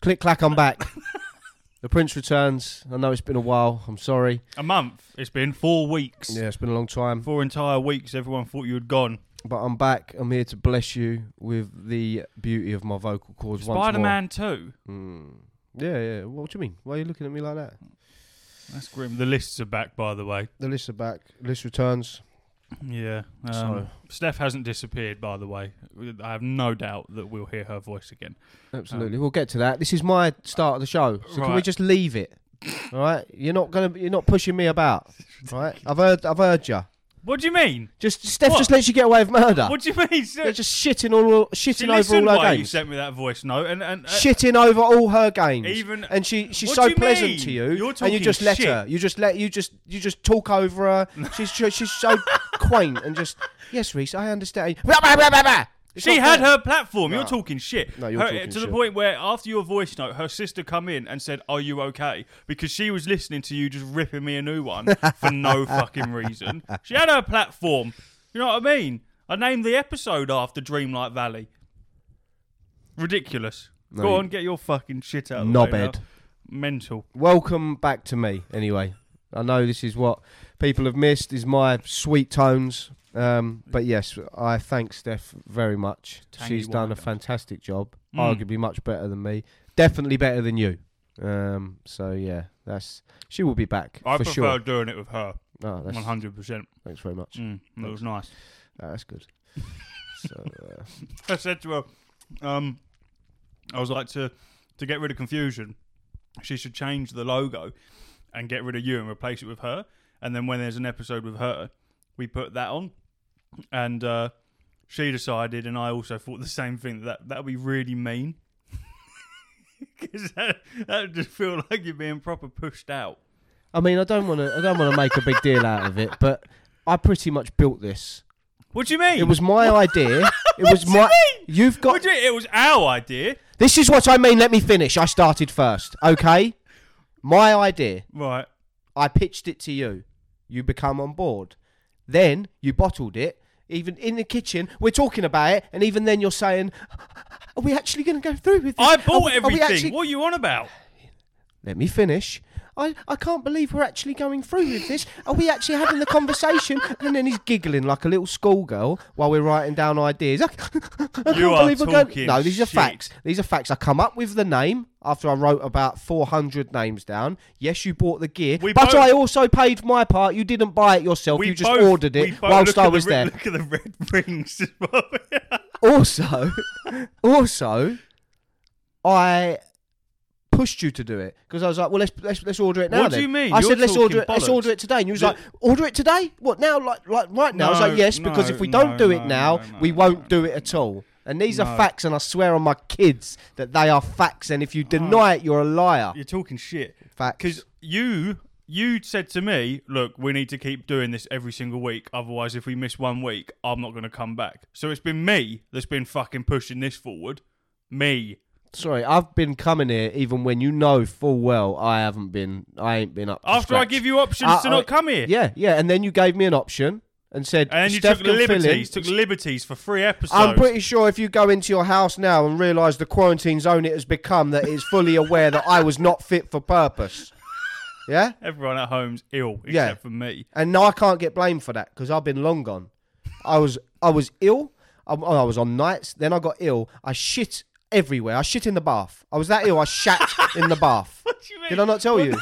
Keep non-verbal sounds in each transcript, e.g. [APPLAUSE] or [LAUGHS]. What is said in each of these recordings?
Click clack, I'm back. the Prince returns. I know it's been a while. I'm sorry. A month. It's been four weeks. Yeah, it's been a long time. Four entire weeks. Everyone thought you had gone. But I'm back. I'm here to bless you with the beauty of my vocal cords. Spider Man 2. Mm. Yeah, yeah. What do you mean? Why are you looking at me like that? That's grim. The lists are back, by the way. The lists are back. List returns. Yeah. Um, So- Steph hasn't disappeared, by the way. I have no doubt that we'll hear her voice again. Absolutely. we'll get to that. This is my start of the show. So can we just leave it? All right. You're not gonna. You're not pushing me about. [LAUGHS] Right? I've heard. I've heard you. What do you mean? Just Steph What? just lets you get away with murder. What do you mean? They're just shitting all She shitting over listened all her why you games. sent me that voice note, and and uh, Shitting over all her games. Even- and she she's What so you pleasant mean? to you, You're and you talking just let shit. her. You just let you just you just talk over her. [LAUGHS] she's she's she's so quaint and just yes, Reese, I understand. Blah, [LAUGHS] blah, blah, blah, blah. It's She had fair. her platform. You're talking shit. No, you're Her- talking to the point where after your voice note, her sister come in and said, "Are you okay?" Because she was listening to you just ripping me a new one for no [LAUGHS] fucking reason. She had her platform. You know what I mean? I named the episode after Dreamlight Valley. Ridiculous. No, Go on, get your fucking shit out. Of the way. Knobhead. Mental. Welcome back to me. Anyway, I know this is what people have missed is my sweet tones. Um, but yes, I thank Steph very much. Tangy She's done a fantastic job. Mm. Arguably much better than me. Definitely better than you. Um, so yeah, that's she will be back I for prefer sure. doing it with her. Oh, that's, One hundred percent. thanks very much. Mm, It was nice. Ah, that's good. [LAUGHS] so uh, I said to her, um, I was like to to get rid of confusion, she should change the logo and get rid of you and replace it with her. And then when there's an episode with her, we put that on. And uh, she decided, and I also thought the same thing that that would be really mean. [LAUGHS] Because that, that would just feel like you're being proper pushed out. I mean, I don't want to. I don't want to make a big deal out of it, but I pretty much built this. What do you mean? It was my idea. [LAUGHS] It was do you my. mean? You've got. What do you, it was our idea, This is what I mean. Let me finish. I started first. Okay. my idea. right? I pitched it to you. You become on board. Then you bottled it. Even in the kitchen, we're talking about it, and even then you're saying, "Are we actually going to go through with this? I Are bought are everything. actually-" What are you on about? Let me finish. I, I can't believe we're actually going through with this. Are we actually having the conversation? [LAUGHS] And then he's giggling like a little schoolgirl while we're writing down ideas. [LAUGHS] I, can't You are believe we're going- No, these are shit. facts. These are facts. I come up with the name after I wrote about 400 names down. Yes, you bought the gear. We but both- I also paid my part. You didn't buy it yourself. you just both- ordered it whilst I at the was there. [LAUGHS] Look at the red rings. as well. also, also, I pushed you to do it because I was like, well, let's let's let's order it now. What do you mean? I You're said let's order it. Let's bollocks. order it today. And you was like, order it today? What now? Like like right now? I was No, like, yes, because if we don't no, do it no, now, no, no, we no, won't no. do it at all. And these are No. facts, and I swear on my kids that they are facts. And if you deny it, you're a liar. You're talking shit. Facts. Because you you said to me, look, we need to keep doing this every single week. Otherwise, if we miss one week, I'm not going to come back. So it's been me that's been fucking pushing this forward. Me. Sorry, I've been coming here even when you know full well I haven't been. I ain't been up. to After I give you options Uh, to uh, not come here. Yeah, yeah, and then you gave me an option and said, And then you took liberties, took liberties for three episodes. I'm pretty sure if you go into your house now and realise the quarantine zone it has become, that it's fully [LAUGHS] aware that I was not fit for purpose. Yeah, Everyone at home's ill except Yeah. for me. and now I can't get blamed for that because I've been long gone. I was I was ill. I, I was on nights. Then I got ill. I shit everywhere. I shit in the bath. I was that ill. I shat in the bath. [LAUGHS] What do you mean? Did I not tell you?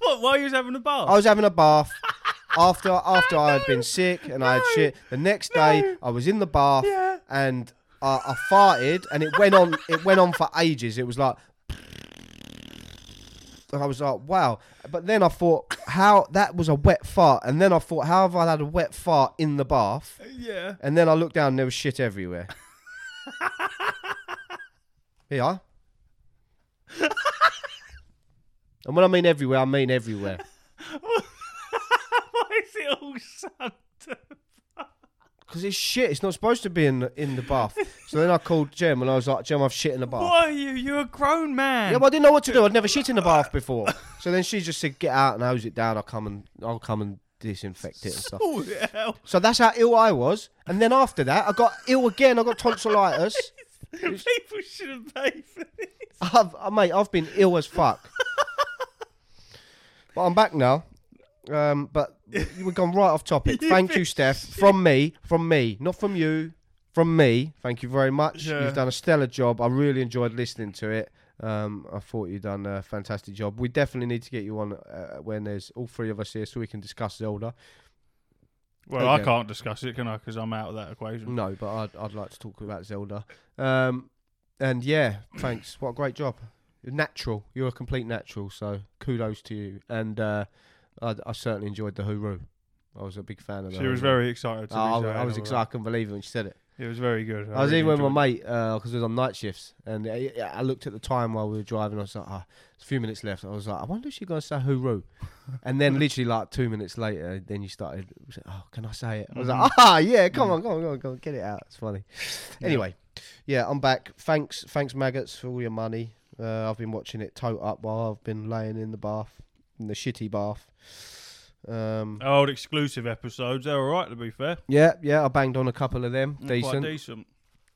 What? [LAUGHS] Why you was having a bath? I was having a bath [LAUGHS] after after I had been sick and I had shit. The next day I was in the bath Yeah. and I, I farted and it went on. It went on for ages. It was like. and I was like, wow. But then I thought, how that was a wet fart. And then I thought, how have I had a wet fart in the bath? yeah. And then I looked down and there was shit everywhere. Yeah. and when I mean everywhere, I mean everywhere. [LAUGHS] Why is it all sun? [LAUGHS] Because it's shit. It's not supposed to be in the, in the bath. So then I called Jem and I was like, Jem, I've shit in the bath. What are you? You're a grown man. Yeah, well, I didn't know what to do. I'd never shit in the bath before. So then she just said, "Get out and hose it down. I'll come and I'll come and disinfect it and stuff." Oh, hell. So that's how ill I was. And then after that, I got ill again. I got tonsillitis. [LAUGHS] People shouldn't pay for this. I've, uh, mate, I've been ill as fuck. [LAUGHS] but I'm back now. Um, but we've gone right off topic. You Thank you. Steph. From me, from me, not from you, from me. Thank you very much. Yeah. You've done a stellar job. I really enjoyed listening to it. Um, I thought you'd done a fantastic job. We definitely need to get you on uh, when there's all three of us here so we can discuss Zelda. Well, I can't discuss it, can I? Because I'm out of that equation. No, but I'd, I'd like to talk about Zelda. Um, and yeah, thanks. What a great job. You're natural. You're a complete natural. So kudos to you. And uh, I, I certainly enjoyed the hooroo. I was a big fan of that. She was very excited. To Oh, I, I saying was all excited. I couldn't believe it when she said it. It was very good. I, was really even with my mate because it was on night shifts, and I, I looked at the time while we were driving. I was like, ah, there's a few minutes left. I was like, I wonder if she's gonna say hooroo. [LAUGHS] and then literally like two minutes later, then you started. Oh, can I say it? I was like, ah, yeah, come on, come on, come on, come on, get it out. It's funny. Yeah. Anyway, yeah, I'm back. Thanks, thanks, maggots, for all your money. Uh, I've been watching it tote up while I've been laying in the bath, in the shitty bath. Um. Old exclusive episodes. They're all right, to be fair. yeah, yeah, I banged on a couple of them. They're quite Decent, decent.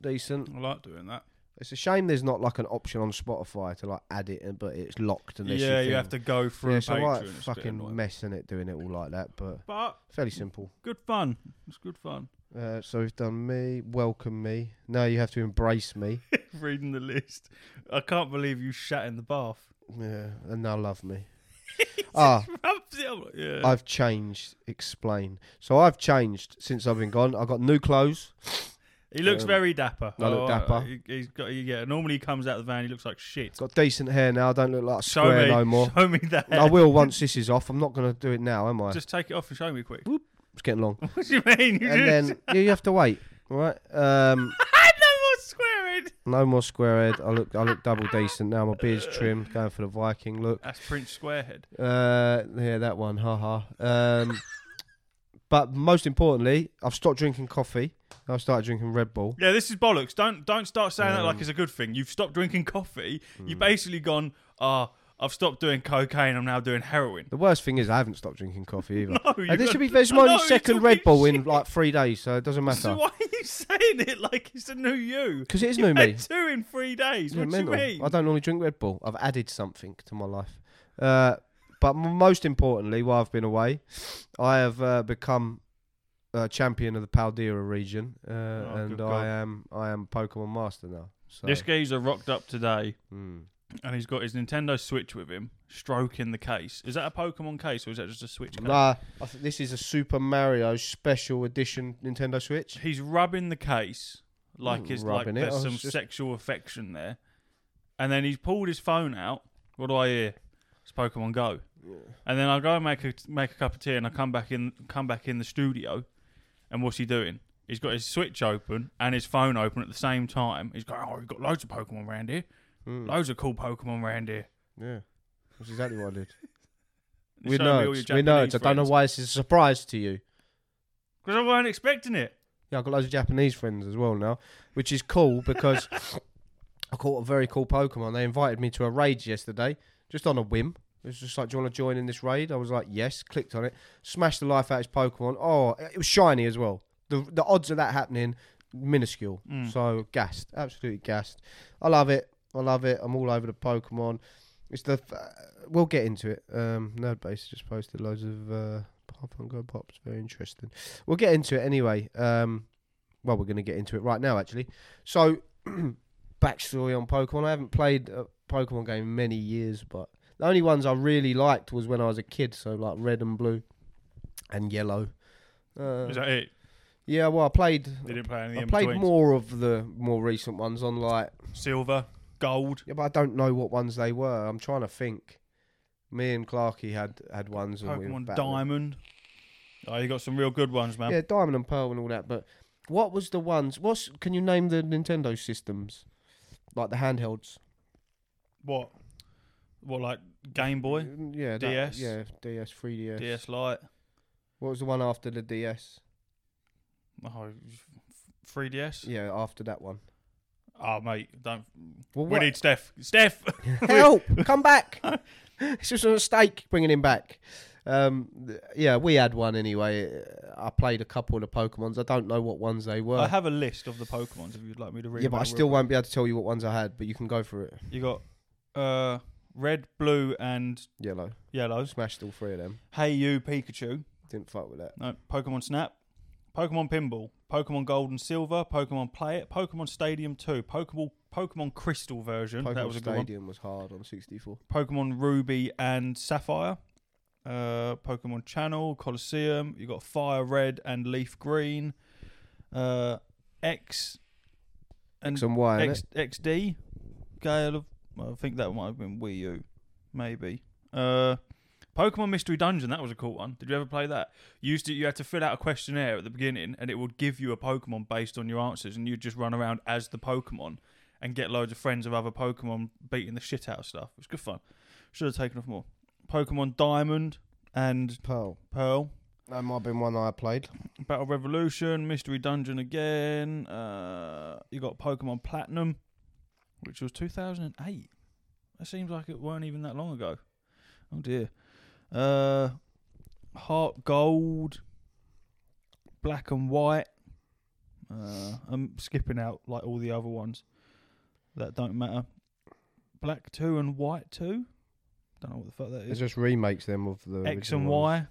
decent. I like doing that. It's a shame there's not like an option on Spotify to like add it, and but it's locked unless yeah, you, you have to go through Yeah, it's a Patreon. right It's a bit fucking annoying. mess in it doing it all like that, but But fairly simple. good fun. It's good fun. Uh, so we've done me, welcome me. Now you have to embrace me. [LAUGHS] Reading the list. I can't believe you shat in the bath. Yeah, and now love me. [LAUGHS] ah, Rubs it up. Yeah. I've changed. Explain. So I've changed since I've been gone. I got new clothes. he looks um, very dapper. I look Oh, dapper. He, he's got. Yeah. Normally he comes out of the van. He looks like shit. Got decent hair now. I don't look like a Show square me. no more. [LAUGHS] Show me that. I will once this is off. I'm not going to do it now, am I? Just take it off and show me quick. It's getting long. [LAUGHS] what do you mean? You and just then you have to wait. All right. Um, squaring. no more square head. I look. I look double decent now. My beard's trimmed. Going for the Viking look. That's Prince Squarehead. Uh, yeah, that one. Ha ha. Um, but most importantly, I've stopped drinking coffee. I've started drinking Red Bull. Yeah, this is bollocks. Don't don't start saying that like Um, it's a good thing. You've stopped drinking coffee. You've Mm. basically gone. Ah, I've stopped doing cocaine. I'm now doing heroin. The worst thing is I haven't stopped drinking coffee either. [LAUGHS] No, you And this should be there's my know, second Red Bull in like three days, so it doesn't So matter. why are you [LAUGHS] saying it like it's a new you? Because it is You new me. had two in three days. It's What do you mean? I don't normally drink Red Bull. I've added something to my life. Uh, but most importantly, while I've been away, I have uh, become uh, champion of the Paldea region, uh, and good God. I am I am Pokemon Master now. So, This geezer rocked up today, mm. And he's got his Nintendo Switch with him, stroking the case. Is that a Pokemon case or is that just a Switch case? Nah, I think this is a Super Mario Special Edition Nintendo Switch. He's rubbing the case like Wasn't it's like rubbing it, I there's was some just- sexual affection there, and then he's pulled his phone out. What do I hear? It's Pokemon Go. And then I go and make a make a cup of tea, and I come back in come back in the studio, and what's he doing? He's got his Switch open and his phone open at the same time. He's going, "Oh, we've got loads of Pokemon around here. Mm. Loads of cool Pokemon around here." Yeah, that's exactly what I did. [LAUGHS] We're me nerds. We're nerds. I don't know why this is a surprise to you. because I weren't expecting it. Yeah, I've got loads of Japanese friends as well now, which is cool because [LAUGHS] I caught a very cool Pokemon. They invited me to a raid yesterday, just on a whim. It was just like, do you want to join in this raid? I was like, yes. Clicked on it, smashed the life out of his Pokemon. Oh, it was shiny as well. The the odds of that happening minuscule. Mm. So gassed, absolutely gassed. I love it. I love it. I'm all over the Pokemon. It's the. Uh, we'll get into it. Um, Nerdbase just posted loads of uh, pop go pops. Very interesting. We'll get into it anyway. Um, well, we're going to get into it right now, actually. So, [CLEARS THROAT] backstory on Pokemon. I haven't played a Pokemon game in many years, but the only ones I really liked was when I was a kid. So, like Red and Blue and Yellow. Uh, Is that it? yeah, well, I played. They didn't play any I played more of the more recent ones on like Silver, gold. yeah, but I don't know what ones they were. I'm trying to think. Me and Clarky had had ones. and we were Pokemon battling. Diamond. Oh, you got some real good ones, man. Yeah, Diamond and Pearl and all that. But what was the ones? What's can you name the Nintendo systems, like the handhelds? What? What like Game Boy, Yeah, that- DS? yeah, DS, 3DS. DS Lite? What was the one after the DS? Oh, 3DS. Yeah, after that one. Oh, mate, don't. Well, We what- need Steph. Steph. [LAUGHS] [LAUGHS] help! come back! it's just a mistake bringing him back. Um, th- yeah, we had one anyway. I played a couple of the Pokemons. I don't know what ones they were. I have a list of the Pokemons if you'd like me to read. yeah, but I still real won't be able to tell you what ones I had. But you can go for it. quick. You got uh, red, blue, and Yellow. yellow. Smashed all three of them. Hey you, Pikachu. Didn't fuck with that. No, Pokemon Snap, Pokemon Pinball, Pokemon Gold and Silver, Pokemon Play It, Pokemon Stadium 2, Pokemon Pokemon Crystal version. Pokemon that was a good. Stadium was hard on 64. Pokemon Ruby and Sapphire, uh, Pokemon Channel, Colosseum. You got Fire Red and Leaf Green, uh, X and and Y. X, XD, Gale of. Well, I think that might have been Wii U, maybe. Uh, Pokemon Mystery Dungeon. That was a cool one. Did you ever play that? You used to. You had to fill out a questionnaire at the beginning, and it would give you a Pokemon based on your answers, and you'd just run around as the Pokemon and get loads of friends of other Pokemon beating the shit out of stuff. It was good fun. Should have taken off more. Pokemon Diamond and Pearl. Pearl. That might have been one I played. Battle Revolution, Mystery Dungeon again. Uh, you got Pokemon Platinum, which was 2008. That seems like it weren't even that long ago. Oh dear. Uh, Heart Gold, Black and White. Uh, I'm skipping out like all the other ones that don't matter. Black two and White two. Don't know what the fuck that It's just remakes them of the X and. Y.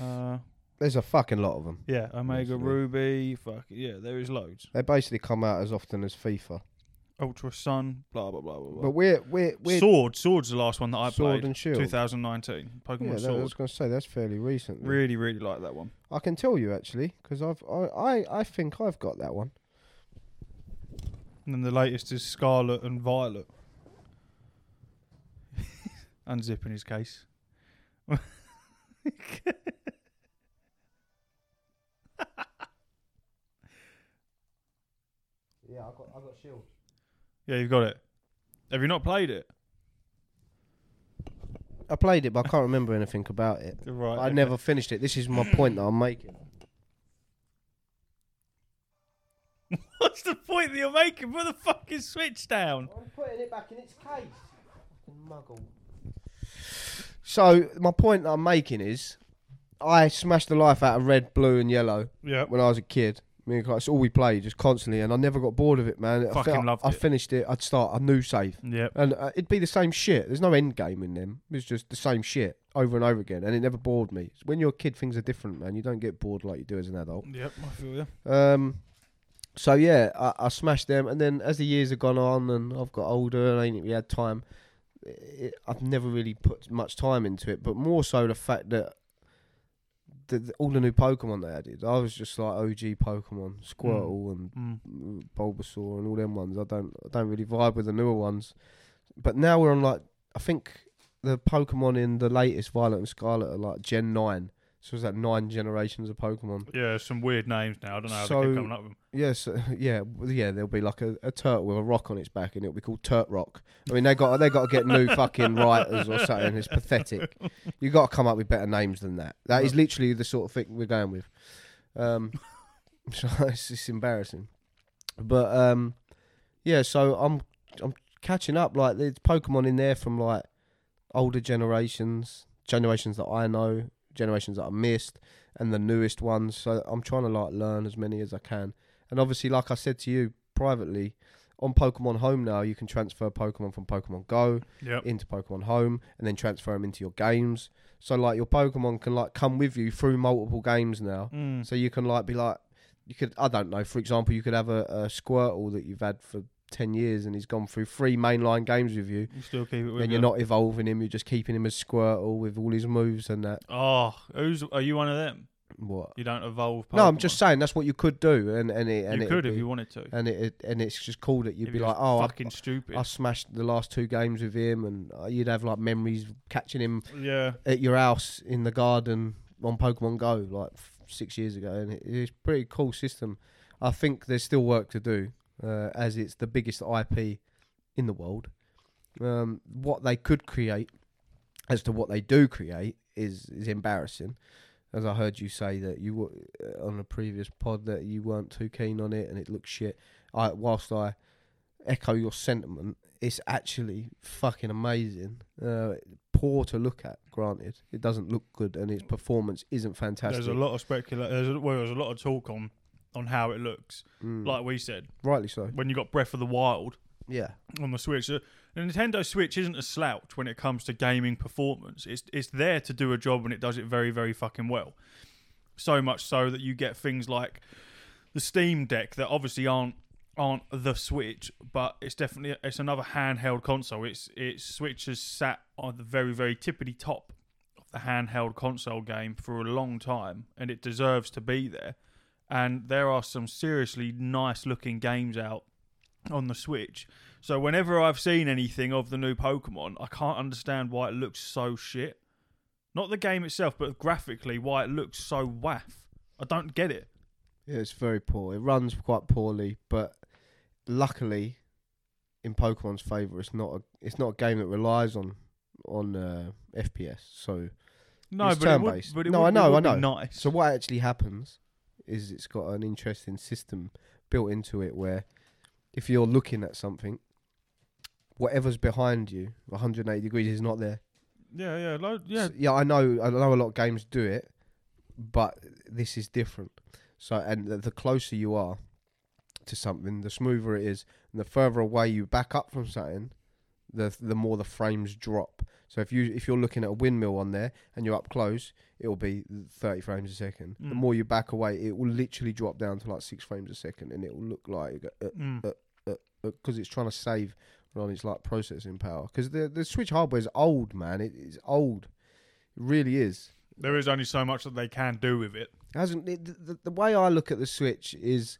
Uh, There's a fucking lot of them. yeah, Omega. Ruby. Fuck yeah, there is loads. They basically come out as often as FIFA. Ultra Sun. Blah blah blah blah. blah. But we're we're we're Sword. Sword's the last one that I Sword played. and Shield. 2019. Pokemon yeah, that, I Sword. was going to say that's fairly recent. Really, really like that one. I can tell you actually because I've I, I I think I've got that one. And then the latest is Scarlet and Violet. [LAUGHS] Unzipping his case. [LAUGHS] Yeah, I got I got Shield. Yeah, you've got it. Have you not played it? I played it, but I can't remember anything about it. Right. I okay. never finished it. This is my point that I'm making. [LAUGHS] What's the point that you're making? Put the fucking switch down. I'm putting it back in its case. Fucking muggle. So my point that I'm making is, I smashed the life out of red, blue, and yellow Yeah. when I was a kid. I mean, that's all we played, just constantly, and I never got bored of it, man. I Fucking felt- loved I it. finished it. I'd start a new save, Yep. and uh, it'd be the same shit. There's no end game in them. It's just the same shit over and over again, and it never bored me. When you're a kid, things are different, man. You don't get bored like you do as an adult. Yep. I feel you. Um, so yeah, I, I smashed them, and then as the years have gone on, and I've got older, and I ain't really had time. It, I've never really put much time into it, but more so the fact that the, the- all the new Pokemon they added, I was just like OG Pokemon, Squirtle and Mm. Bulbasaur and all them ones. I don't, I don't really vibe with the newer ones. But now we're on like, I think the Pokemon in the latest Violet and Scarlet are like Gen nine. So it's like nine generations of Pokemon. Yeah, some weird names now. I don't know how So- they keep coming up with them. Yes, yeah, [LAUGHS] well, yeah. There'll be like a, a turtle with a rock on its back, and it'll be called Turt Rock. I mean, they got they got to get new [LAUGHS] fucking writers or something. It's pathetic. You got to come up with better names than that. That is literally the sort of thing we're going with. Um, [LAUGHS] so it's, it's embarrassing, but um, yeah. So I'm I'm catching up. Like there's Pokemon in there from like older generations, generations that I know, generations that I missed, and the newest ones. So I'm trying to like learn as many as I can. And obviously, like I said to you privately, on Pokemon Home now, you can transfer Pokemon from Pokemon Go Yep. into Pokemon Home and then transfer them into your games. So like your Pokemon can like come with you through multiple games now. Mm. So you can like be like, you could I don't know. For example, you could have a, a Squirtle that you've had for ten years and he's gone through three mainline games with you. You still keep it with Then you. you're not evolving him. You're just keeping him as Squirtle with all his moves and that. Oh, who's are you one of them? What? You don't evolve. Pokemon. No, I'm just saying that's what you could do, and and it and you could if you wanted to. and it, it and it's just cool that you'd If be like, oh, I, fucking stupid. I smashed the last two games with him, and uh, you'd have like memories catching him yeah. at your house in the garden on Pokemon Go like f- six years ago, and it, it's a pretty cool system. I think there's still work to do, uh, as it's the biggest IP in the world. Um, what they could create, as to what they do create, is is embarrassing. As I heard you say that you were uh, on a previous pod that you weren't too keen on it, and it looks shit. I whilst I echo your sentiment, it's actually fucking amazing. Uh, poor to look at. Granted, it doesn't look good, and its performance isn't fantastic. There's a lot of speculation. There's a, well, there's a lot of talk on on how it looks. Mm, Like we said, rightly so. when you got Breath of the Wild Yeah, on the Switch, the Nintendo Switch isn't a slouch when it comes to gaming performance. It's it's there to do a job, and it does it very very fucking well. So much so that you get things like the Steam Deck that obviously aren't aren't the Switch, but it's definitely it's another handheld console. It's it's Switch has sat on the very very tippity top of the handheld console game for a long time, and it deserves to be there. And there are some seriously nice looking games out on the Switch. So whenever I've seen anything of the new Pokemon, I can't understand why it looks so shit. Not the game itself, but graphically why it looks so waff. I don't get it. yeah, it's very poor. It runs quite poorly, but luckily, in Pokemon's favour, it's not a it's not a game that relies on on uh, FPS. So No, It's but it, would, turn-based. but it No, would, I know, I know. nice. So what actually happens is it's got an interesting system built into it where if you're looking at something, whatever's behind you, 180 degrees is not there. yeah, yeah, lo- yeah. S- yeah. I know. I know a lot of games do it, but this is different. So, and the, the closer you are to something, the smoother it is, and the further away you back up from something, the the more the frames drop. So if you if you're looking at a windmill on there and you're up close, it will be 30 frames a second. The Mm. more you back away, it will literally drop down to like six frames a second, and it will look like uh, uh, Mm. Uh, because it's trying to save on its like processing power. Because the the Switch hardware is old, man. It is old. It really is. There is only so much that they can do with it. It hasn't it, the, the, the way I look at the Switch is,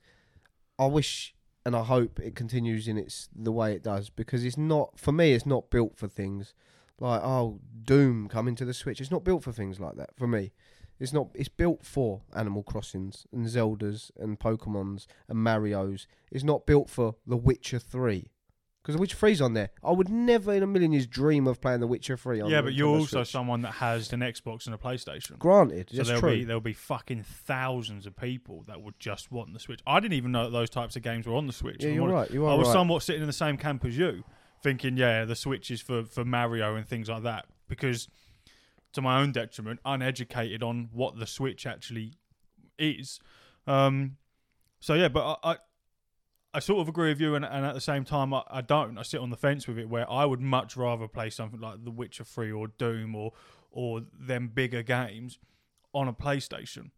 I wish and I hope it continues in its the way it does because it's not for me. It's not built for things like oh Doom coming to the Switch. It's not built for things like that for me. It's not. It's built for Animal Crossings and Zeldas and Pokemon's and Mario's. It's not built for The Witcher Three. Because The Witcher 3's on there. I would never in a million years dream of playing The Witcher 3 on yeah, but you're also Switch. someone that has an Xbox and a PlayStation. Granted, So that's there'll true. be there'll be fucking thousands of people that would just want the Switch. I didn't even know that those types of games were on the Switch. yeah, I'm you're honest. right. You are I was right. somewhat sitting in the same camp as you, thinking, yeah, the Switch is for, for Mario and things like that. Because, to my own detriment, uneducated on what the Switch actually is. Um, so yeah, but I, I, I sort of agree with you, and, and at the same time, I, I don't. I sit on the fence with it, where I would much rather play something like The Witcher Three or Doom or or them bigger games on a PlayStation.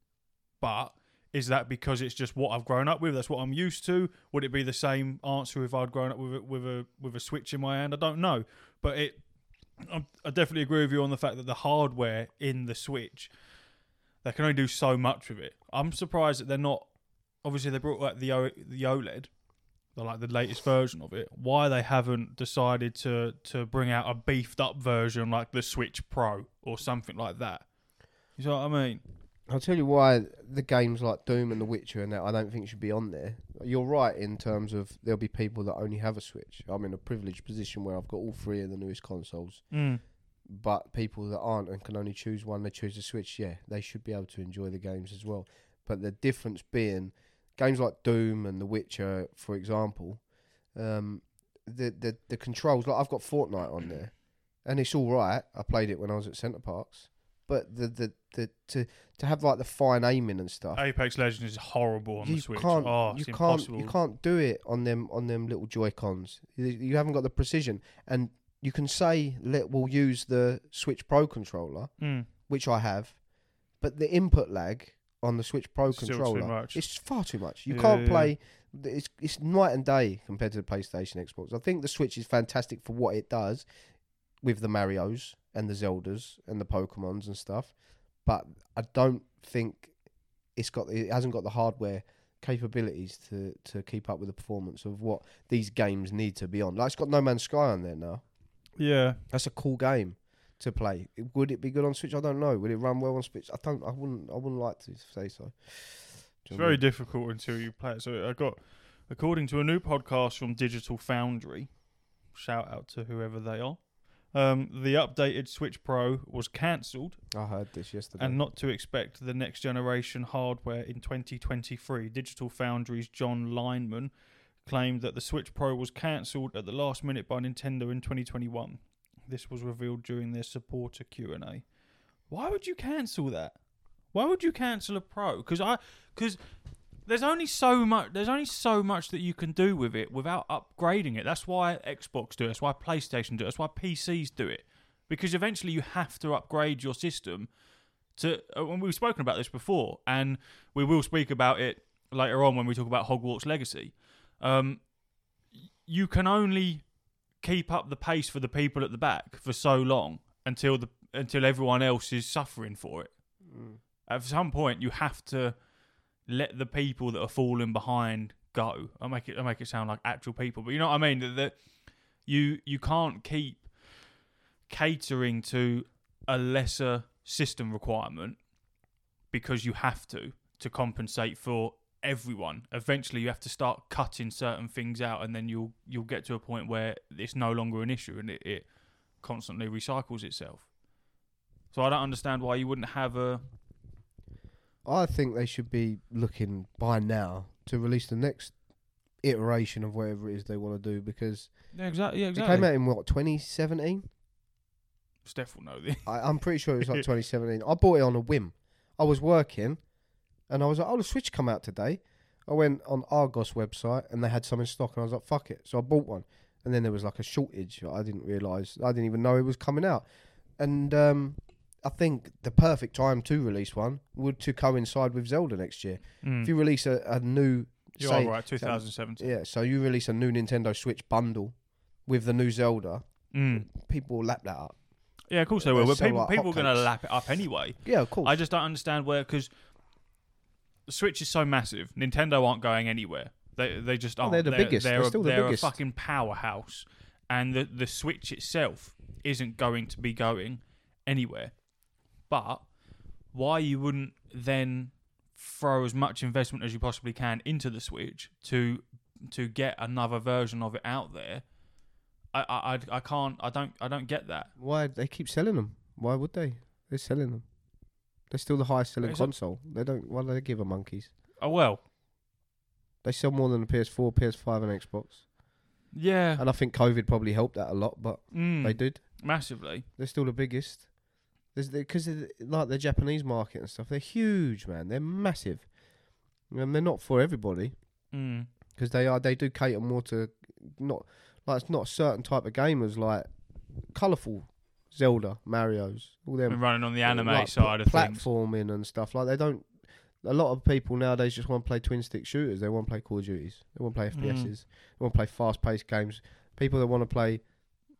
But is that because it's just what I've grown up with? That's what I'm used to. Would it be the same answer if I'd grown up with a, with a with a Switch in my hand? I don't know, but it. I, definitely agree with you on the fact that the hardware in the Switch, they can only do so much with it. I'm surprised that they're not. Obviously, they brought like the o, the OLED, the like the latest version of it. Why they haven't decided to to bring out a beefed up version like the Switch Pro or something like that? You know what I mean? I'll tell you why the games like Doom and The Witcher and that I don't think should be on there. You're right in terms of there'll be people that only have a Switch. I'm in a privileged position where I've got all three of the newest consoles. Mm. But people that aren't and can only choose one, they choose the Switch. Yeah, they should be able to enjoy the games as well. But the difference being, games like Doom and The Witcher, for example, um, the the the controls. Like I've got Fortnite on there, and it's all right. I played it when I was at Center Parcs, but the the, the to to have like the fine aiming and stuff. Apex Legends is horrible on you the Switch. can't, oh, you can't, impossible. you can't do it on them on them little Joy Cons. You, you haven't got the precision, and you can say let we'll use the Switch Pro controller, Mm. which I have, but the input lag on the Switch Pro Still too controller much. it's far too much. You Yeah, can't yeah. play. It's it's night and day compared to the PlayStation, Xbox. I think the Switch is fantastic for what it does with the Mario's and the Zeldas and the Pokemons and stuff, but I don't think it's got it hasn't got the hardware capabilities to to keep up with the performance of what these games need to be on. Like it's got No Man's Sky on there now. Yeah. That's a cool game to play. Would it be good on Switch? I don't know. Would it run well on Switch? I don't. I wouldn't. I wouldn't like to say so. It's you know what I very difficult until you play it. So I got, according to a new podcast from Digital Foundry, shout out to whoever they are. Um, the updated Switch Pro was cancelled I heard this yesterday. and not to expect the next generation hardware in 2023. Digital Foundry's John Linneman claimed that the Switch Pro was cancelled at the last minute by Nintendo in 2021. This was revealed during their supporter Q and A. Why would you cancel that? Why would you cancel a pro? Because I because there's only so much there's only so much that you can do with it without upgrading it. That's why Xbox do it. That's why PlayStation do it. That's why PCs do it. Because eventually you have to upgrade your system to uh, when we've spoken about this before and we will speak about it later on when we talk about Hogwarts Legacy. Um, you can only keep up the pace for the people at the back for so long until the until everyone else is suffering for it. Mm. At some point, you have to let the people that are falling behind go. I make it I make it sound like actual people, but you know what I mean. That, that you you can't keep catering to a lesser system requirement because you have to to compensate for everyone. Eventually, you have to start cutting certain things out, and then you'll you'll get to a point where it's no longer an issue, and it, it constantly recycles itself. So I don't understand why you wouldn't have a I think they should be looking by now to release the next iteration of whatever it is they want to do because yeah exactly yeah it came out in what 2017. Steph will know this. I, I'm pretty sure it was like [LAUGHS] 2017. I bought it on a whim. I was working, and I was like, "Oh, the Switch come out today." I went on Argos website, and they had some in stock, and I was like, "Fuck it!" So I bought one, and then there was like a shortage. I didn't realize. I didn't even know it was coming out, and um, I think the perfect time to release one would to coincide with Zelda next year. Mm. If you release a, a new, You say, are right. 2017. yeah, so you release a new Nintendo Switch bundle with the new Zelda, Mm. people will lap that up. Yeah, of course they will. But people like people are going to lap it up anyway. Yeah, of course. I just don't understand where because Switch is so massive. Nintendo aren't going anywhere. They they just aren't. they're the biggest. They're, They're a, still the they're biggest. a fucking powerhouse, and the the Switch itself isn't going to be going anywhere. But why you wouldn't then throw as much investment as you possibly can into the Switch to to get another version of it out there? I I, I- I can't. I don't. I don't get that. Why they keep selling them? Why would they? They're selling them. They're still the highest selling console. They don't. Why do they give a monkeys? Oh well. They sell more than the PS4, PS5, and Xbox. Yeah. And I think COVID probably helped that a lot, but Mm, they did. massively. They're still the biggest. Because like the Japanese market and stuff. They're huge, man. They're massive, and they're not for everybody Mm. because they are. They do cater more to not like it's not a certain type of gamers like colourful Zelda, Mario's, all them running on the anime like, side of things. platforming and stuff like they don't. A lot of people nowadays just want to play twin stick shooters. They want to play Call of Duties. They want to play Mm. FPSs. They want to play fast paced games. People that want to play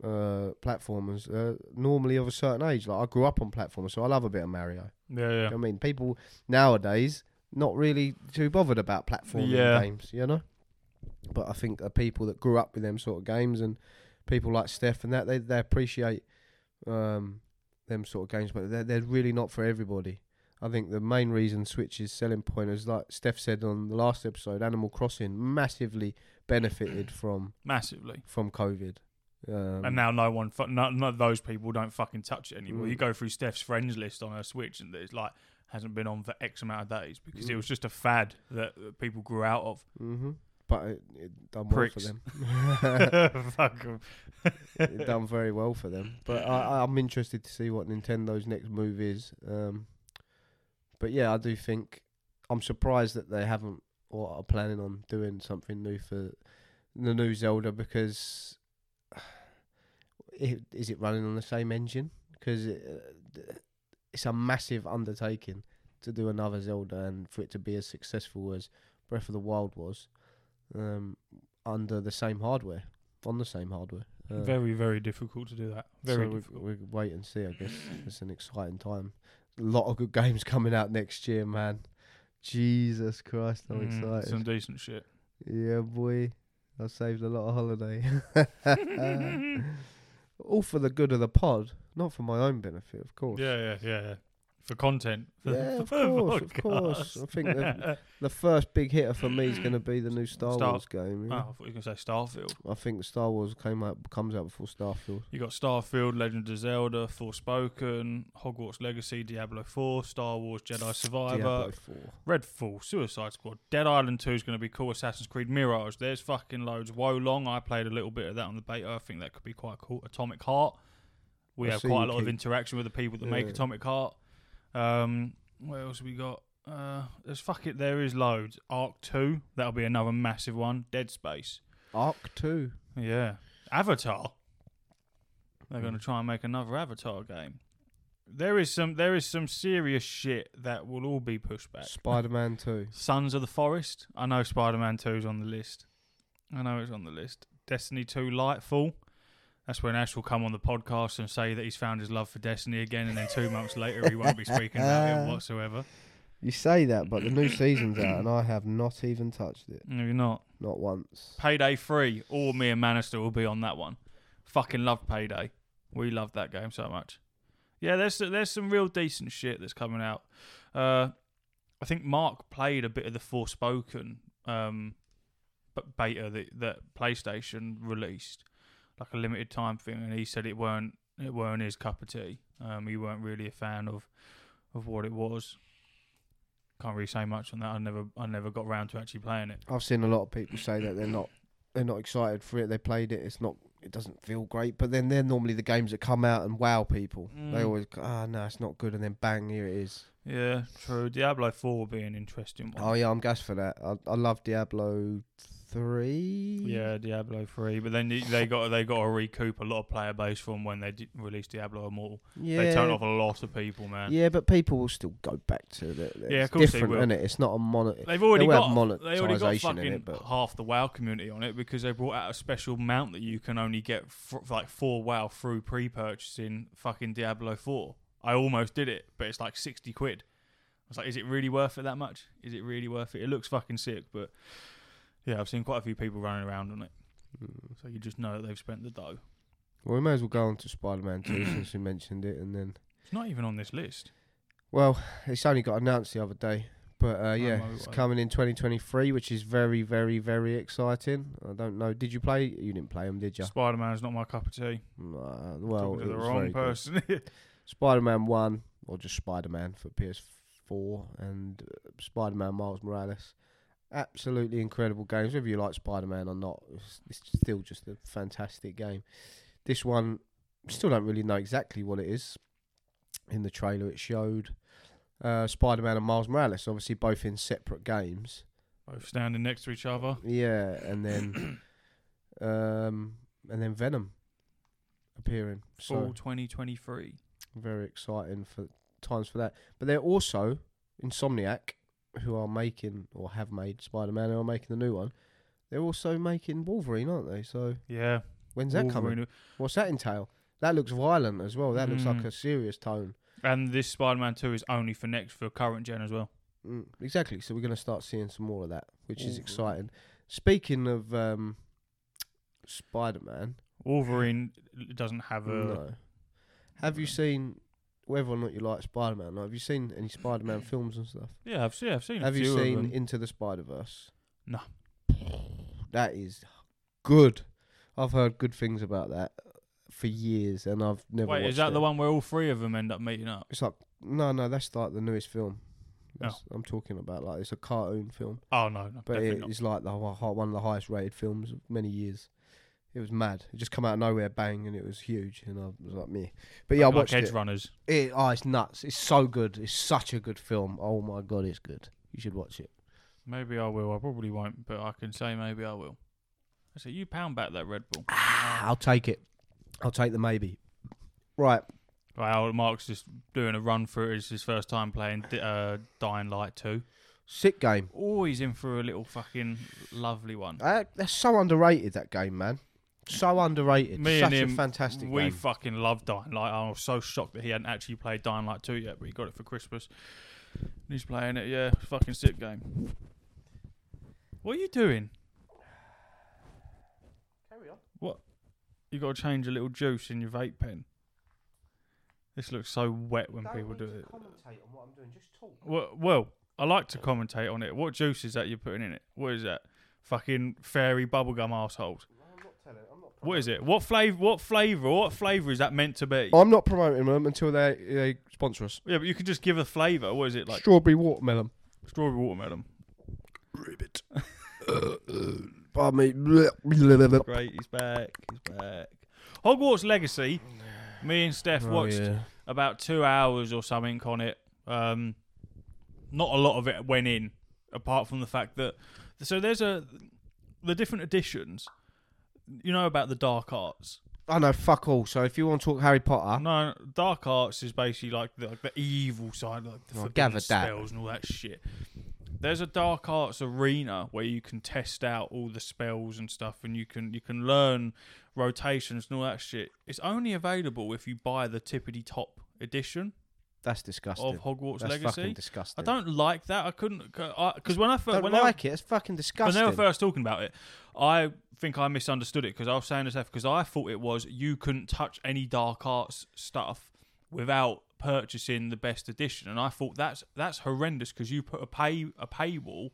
uh, platformers uh, normally of a certain age. Like I grew up on platformers, so I love a bit of Mario. Yeah, You yeah. know what I mean, people nowadays not really too bothered about platforming Yeah. games. You know, but I think the people that grew up with them sort of games and people like Steph and that they they appreciate um, them sort of games, but they're they're really not for everybody. I think the main reason Switch's selling point is like Steph said on the last episode, Animal Crossing massively benefited [CLEARS THROAT] from Massively. from COVID. Um, and now no one, fu- no, no, those people don't fucking touch it anymore. Mm. You go through Steph's friends list on her Switch, and it's like hasn't been on for X amount of days because it Mm. was just a fad that, people grew out of. hmm But it, it done Pricks. well for them. [LAUGHS] [LAUGHS] Fuck 'em. it done very well for them. But I, I'm interested to see what Nintendo's next move is. Um, but yeah, I do think I'm surprised that they haven't or are planning on doing something new for the new Zelda because [SIGHS] it, is it running on the same engine? Because it, uh, it's a massive undertaking to do another Zelda and for it to be as successful as Breath of the Wild was um, under the same hardware, on the same hardware. Uh, very, very difficult to do that. Very so we difficult. we wait and see. I guess it's an exciting time. A lot of good [LAUGHS] games coming out next year, man. Jesus Christ, I'm Mm, excited. Some decent shit. Yeah, boy, I saved a lot of holiday. [LAUGHS] [LAUGHS] All for the good of the pod, not for my own benefit, of course. Yeah, yeah, yeah, yeah. For content. For Yeah, [LAUGHS] the of course, of course. I think the, [LAUGHS] the first big hitter for me is going to be the new Star, Star- Wars game. Oh, I thought you were going to say Starfield. I think Star Wars came out comes out before Starfield. You got Starfield, Legend of Zelda, Forspoken, Hogwarts Legacy, Diablo 4, Star Wars Jedi Survivor, Diablo 4. Redfall, Suicide Squad, Dead Island 2 is going to be cool, Assassin's Creed Mirage. There's fucking loads. Wo Long, I played a little bit of that on the beta. I think that could be quite cool. Atomic Heart, We I have quite a lot of interaction with the people that make Atomic Heart. Um, what else have we got? Uh, there's fuck it. There is loads. Ark Two. That'll be another massive one. Dead Space. Ark Two. Yeah. Avatar. They're Hmm. going to try and make another Avatar game. There is some. There is some serious shit that will all be pushed back. Spider Man Two. [LAUGHS] Sons of the Forest. I know Spider Man 2 is on the list. I know it's on the list. Destiny 2 Lightfall. That's when Ash will come on the podcast and say that he's found his love for Destiny again, and then two months later he won't be speaking about it [LAUGHS] whatsoever. You say that, but the new season's out, and I have not even touched it. No, you're not. Not once. Payday 3, or me and Manister will be on that one. Fucking love Payday. We loved that game so much. Yeah, there's there's some real decent shit that's coming out. Uh, I think Mark played a bit of the Forspoken um, beta that, that PlayStation released, like a limited time thing, and he said it weren't it weren't his cup of tea. Um, he weren't really a fan of of what it was. Can't really say much on that. I never I never got round to actually playing it. I've seen a lot of people say that they're not they're not excited for it. They played it. It's not. It doesn't feel great. But then they're normally the games that come out and wow people. They Mm. always go, ah no, it's not good, and then bang, here it is. Yeah, true. Diablo 4 will be an interesting one. Oh yeah, I'm gassed for that. I, I love Diablo three. Yeah, Diablo 3, but then they got they got to recoup a lot of player base from when they d- released Diablo Immortal. yeah. They turned off a lot of people, man. Yeah, but people will still go back to it. Yeah, of course they different, will. isn't it? It's not a mono. They've already They got have they already got fucking it, but- half the WoW community on it because they brought out a special mount that you can only get f- like for WoW through pre-purchasing fucking Diablo 4. I almost did it, but it's like 60 quid. I was like, is it really worth it that much? Is it really worth it? It looks fucking sick, but yeah, I've seen quite a few people running around on it. Mm. So you just know that they've spent the dough. Well, we may as well go on to Spider-Man 2 since we [CLEARS THROAT] mentioned it, and then It's not even on this list. well, it's only got announced the other day, but uh, yeah, it's coming in 2023, which is very, very, very exciting. I don't know. Did you play? You didn't play them, did you? Spider Man's not my cup of tea. Nah, well, Talking to the wrong person. [LAUGHS] Spider-Man One, or just Spider-Man for PS4, and uh, Spider-Man Miles Morales. Absolutely incredible games. Whether you like Spider-Man or not, it's, it's still just a fantastic game. This one, still don't really know exactly what it is. In the trailer, it showed uh, Spider-Man and Miles Morales, obviously both in separate games. Both standing next to each other. Yeah, and then, [COUGHS] um, and then Venom appearing. Fall So 2023. very exciting for times for that. But they're also Insomniac, who are making or have made Spider-Man, who are making the new one. They're also making Wolverine, aren't they? So Yeah. when's that coming? What's that entail? That looks violent as well. That looks like Mm. a serious tone. And this Spider Man 2 is only for next for current gen as well. Mm, exactly. So we're going to start seeing some more of that, which is exciting. Speaking of um, Spider-Man, Wolverine doesn't have a. no. Have you seen whether or not you like Spider-Man? Like, have you seen any Spider-Man [CLEARS THROAT] films and stuff? Yeah, I've seen. I've seen. Have a you seen. Into the Spider Verse? No. [SIGHS] That is good. I've heard good things about that for years, and I've never. Wait, is that it. the one where all three of them end up meeting up? It's like no, no. That's like the newest film. Oh. That's, I'm talking about like it's a cartoon film, Oh no, no but it, it's like the one of the highest rated films of many years. It was mad. It just come out of nowhere, bang, and it was huge. And I was like, me. But yeah, I like Edge it. Runners. it. Oh, it's nuts. It's so good. It's such a good film. Oh my god, it's good. You should watch it. Maybe I will. I probably won't, but I can say maybe I will. I say you pound back that Red Bull. Ah, I'll take it. I'll take the maybe. Right. Well, Mark's just doing a run through. it. It's his first time playing uh, Dying Light 2. Sick game. Always in for a little fucking lovely one. Uh, that's so underrated that game, man. So underrated. Me Such and a him, fantastic we game. fucking love Dying Light. I was so shocked that he hadn't actually played Dying Light 2 yet, but he got it for Christmas. And he's playing it, yeah. Fucking sick game. What are you doing? Carry on. What? You got to change a little juice in your vape pen. This looks so wet when people do it. Commentate on what I'm doing. Just talk. Well, well, I like to commentate on it. What juice is that you're putting in it? What is that? Fucking fairy bubblegum assholes. I'm not telling. I'm not. What is it? What flavor? What flavor? What flavor is that meant to be? I'm not promoting them until they they sponsor us. Yeah, but you can just give a flavour. What is it like? Strawberry watermelon. Strawberry watermelon. Ribbit. Pardon me. Great, he's back. He's back. Hogwarts Legacy Me and Steph Oh, watched yeah. about two hours or something on it. Um, not a lot of it went in, apart from the fact that so there's a the different editions. You know about the dark arts. I know, fuck all. So if you want to talk Harry Potter, No, dark arts is basically like the, like the evil side, like the Oh, forbidden gathered that. spells and all that shit. There's a dark arts arena where you can test out all the spells and stuff, and you can you can learn rotations and all that shit. It's only available if you buy the tippity top edition that's disgusting. of Hogwarts that's Legacy. fucking I don't like that. I couldn't because when I first don't when like they, it. It's fucking disgusting. when disgusting. they were first talking about it, I think I misunderstood it because I was saying this after because I thought it was you couldn't touch any dark arts stuff without purchasing the best edition, and I thought that's that's horrendous because you put a pay a paywall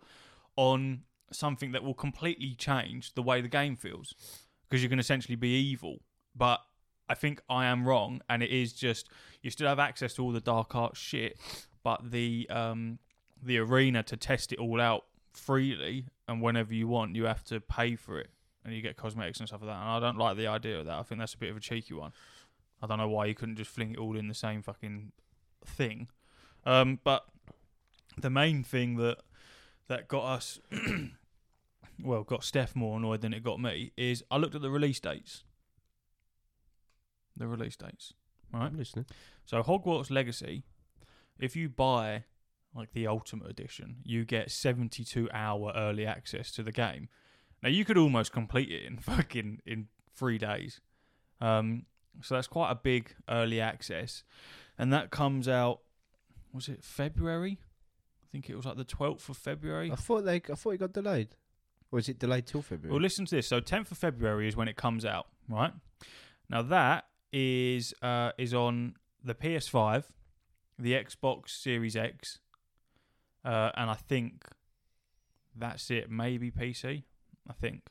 on something that will completely change the way the game feels because you can essentially be evil, but. I think I am wrong, and it is just you still have access to all the dark arts shit, but the um the arena to test it all out freely and whenever you want, you have to pay for it, and you get cosmetics and stuff like that. And I don't like the idea of that. I think that's a bit of a cheeky one. I don't know why you couldn't just fling it all in the same fucking thing. Um, but the main thing that that got us, [CLEARS THROAT] well, got Steph more annoyed than it got me is I looked at the release dates. The release dates. Right. I'm listening. So Hogwarts Legacy, if you buy like the Ultimate Edition, you get 72 hour early access to the game. Now you could almost complete it in [LAUGHS] fucking in three days. Um, so that's quite a big early access, and that comes out. Was it February? I think it was like the 12th of February. I thought they. I thought it got delayed. Or is it delayed till February? Well, listen to this. So 10th of February is when it comes out, right? Now that is uh, is on the PS5, the Xbox Series X, uh, and I think that's it. Maybe PC. I think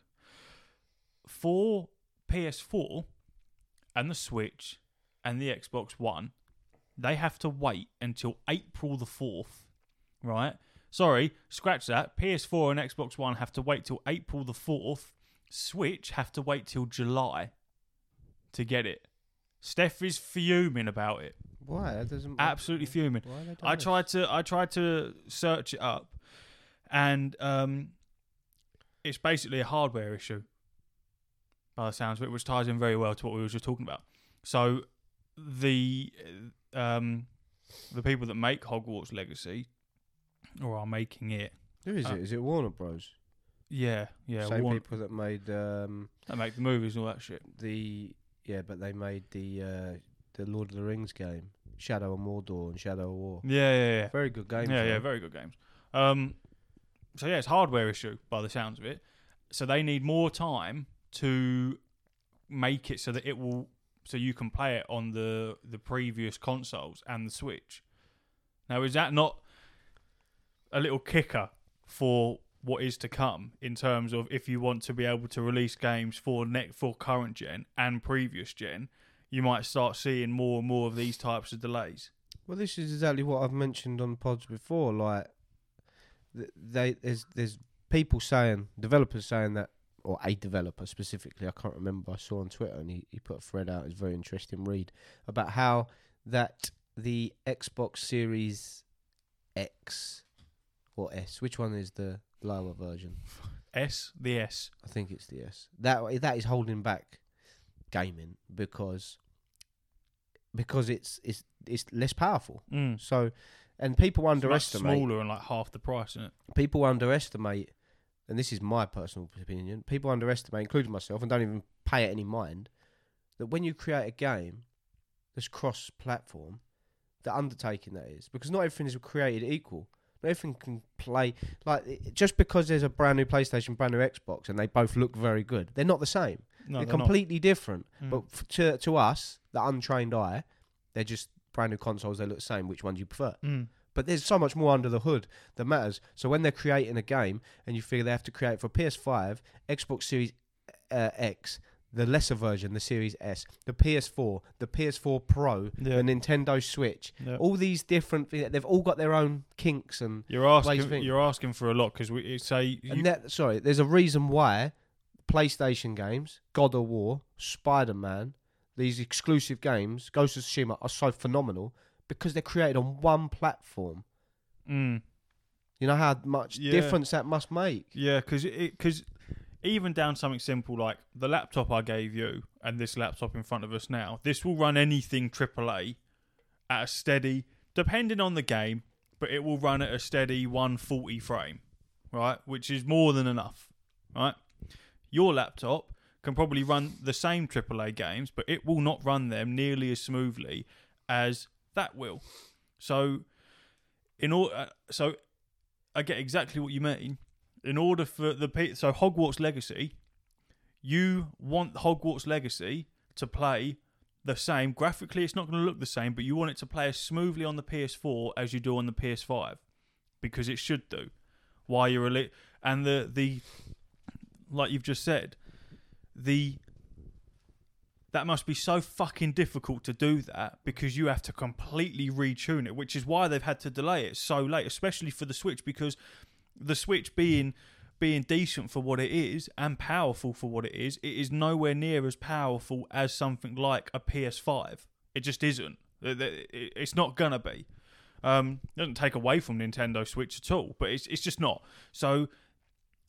for PS4 and the Switch and the Xbox One, they have to wait until April the fourth, right? Sorry, scratch that. PS4 and Xbox One have to wait till April the 4th. Switch have to wait till July to get it. Steph is fuming about it. Why? That doesn't. Absolutely fuming. Why are they doing I this? tried to I tried to search it up and um it's basically a hardware issue by the sounds of it, which ties in very well to what we were just talking about. So the um the people that make Hogwarts Legacy or are making it Who is uh, it? Is it Warner Bros? yeah, yeah, Same Warner- people that made um, that make the movies and all that shit. the yeah, but they made the uh, the Lord of the Rings game, Shadow of Mordor and Shadow of War. Yeah, yeah, yeah. Very good games. yeah, yeah, very good games. Um, so yeah, it's hardware issue by the sounds of it. So they need more time to make it so that it will, so you can play it on the the previous consoles and the Switch. Now, is that not a little kicker for what is to come in terms of if you want to be able to release games for net for current gen and previous gen, you might start seeing more and more of these types of delays. Well, this is exactly what I've mentioned on pods before. Like, they there's there's people saying, developers saying that, or a developer specifically, I can't remember. I saw on Twitter and he, he put a thread out. It's very interesting read about how that the Xbox Series X or S, which one is the lower version? S, the S. I think it's the S. That that is holding back gaming because because it's it's it's less powerful. Mm. So, and people It's underestimate smaller and like half the price, isn't it? people underestimate, and this is my personal opinion. People underestimate, including myself, and don't even pay it any mind that when you create a game that's cross-platform, the undertaking that is because not everything is created equal. Not everything can play like just because there's a brand new PlayStation, brand new Xbox, and they both look very good. They're not the same. No, they're, they're not. completely different. Mm. But f- to to us, the untrained eye, they're just brand new consoles. They look the same. Which one do you prefer? Mm. But there's so much more under the hood that matters. So when they're creating a game and you feel they have to create for PS5, Xbox Series uh, X, the lesser version, the Series S, the PS4, the PS4 Pro, Yeah. the Nintendo Switch, Yeah. all these different, they've all got their own kinks and You're asking. of. You're asking for a lot because we say you, and that sorry, there's a reason why PlayStation games, God of War, Spider Man, these exclusive games, Ghost of Tsushima, are so phenomenal because they're created on one platform. Mm. You know how much Yeah. difference that must make. Yeah, because because even down something simple like the laptop I gave you and this laptop in front of us now, this will run anything AAA at a steady, depending on the game, but it will run at a steady 140 frame, right? Which is more than enough, right? Your laptop can probably run the same AAA games, but it will not run them nearly as smoothly as that will. So, in all, uh, so I get exactly what you mean in order for the so Hogwarts Legacy, you want Hogwarts Legacy to play the same graphically. It's not going to look the same, but you want it to play as smoothly on the PS4 as you do on the PS5 because it should do. While you're elite, and the the like you've just said, the that must be so fucking difficult to do that because you have to completely retune it, which is why they've had to delay it so late, especially for the Switch because the Switch being being decent for what it is and powerful for what it is, it is nowhere near as powerful as something like a PS5. It just isn't. It- it- It's not gonna be. Um, doesn't take away from Nintendo Switch at all, but it's it's just not. So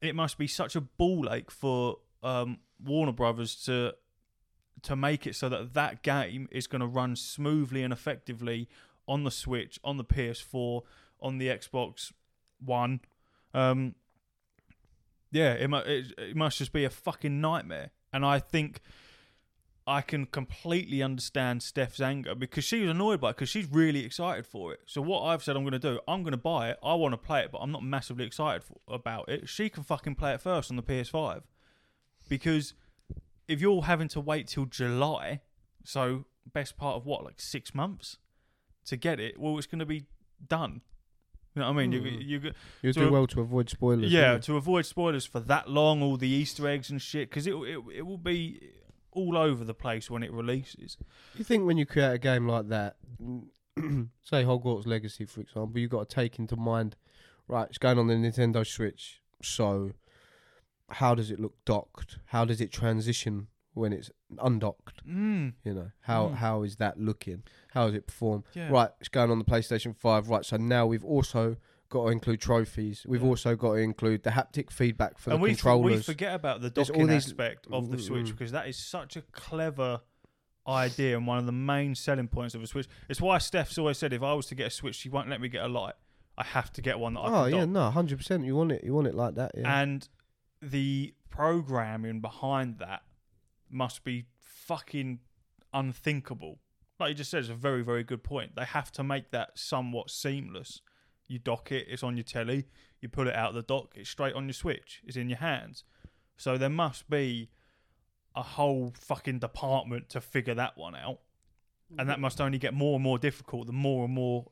it must be such a ball ache for um, Warner Brothers to to make it so that that game is going to run smoothly and effectively on the Switch, on the PS4, on the Xbox One. Um, yeah, it, it, it must just be a fucking nightmare. And I think I can completely understand Steph's anger because she was annoyed by it because she's really excited for it. So what I've said I'm going to do, I'm going to buy it. I want to play it, but I'm not massively excited for, about it. She can fucking play it first on the PS5 because if you're having to wait till July, so best part of what like six months to get it, well, it's going to be done. You know what I mean? Mm. You, you, You do well to avoid spoilers. yeah, to avoid spoilers for that long, all the Easter eggs and shit, because it, it it will be all over the place when it releases. you? you think when you create a game like that, [CLEARS THROAT] say Hogwarts Legacy, for example, you've got to take into mind, right? It's going on the Nintendo Switch, so how does it look docked? How does it transition when it's undocked? Mm. You know, how Mm. how is that looking? How does it perform? Yeah. Right, it's going on the PlayStation 5. Right, so now we've also got to include trophies. We've Yeah. also got to include the haptic feedback for and the we, f- controllers. we forget about the There's all docking these- aspect of the Switch Mm. because that is such a clever idea and one of the main selling points of a Switch. It's why Steph's always said if I was to get a Switch, she won't let me get a light. I have to get one that I oh yeah, dock. no, hundred percent. You want it. You want it like that. Yeah. and the programming behind that must be fucking unthinkable. Like you just said, it's a very, very good point. They have to make that somewhat seamless. You dock it, it's on your telly. You pull it out of the dock, it's straight on your Switch. It's in your hands. So there must be a whole fucking department to figure that one out, and that mhm. must only get more and more difficult the more and more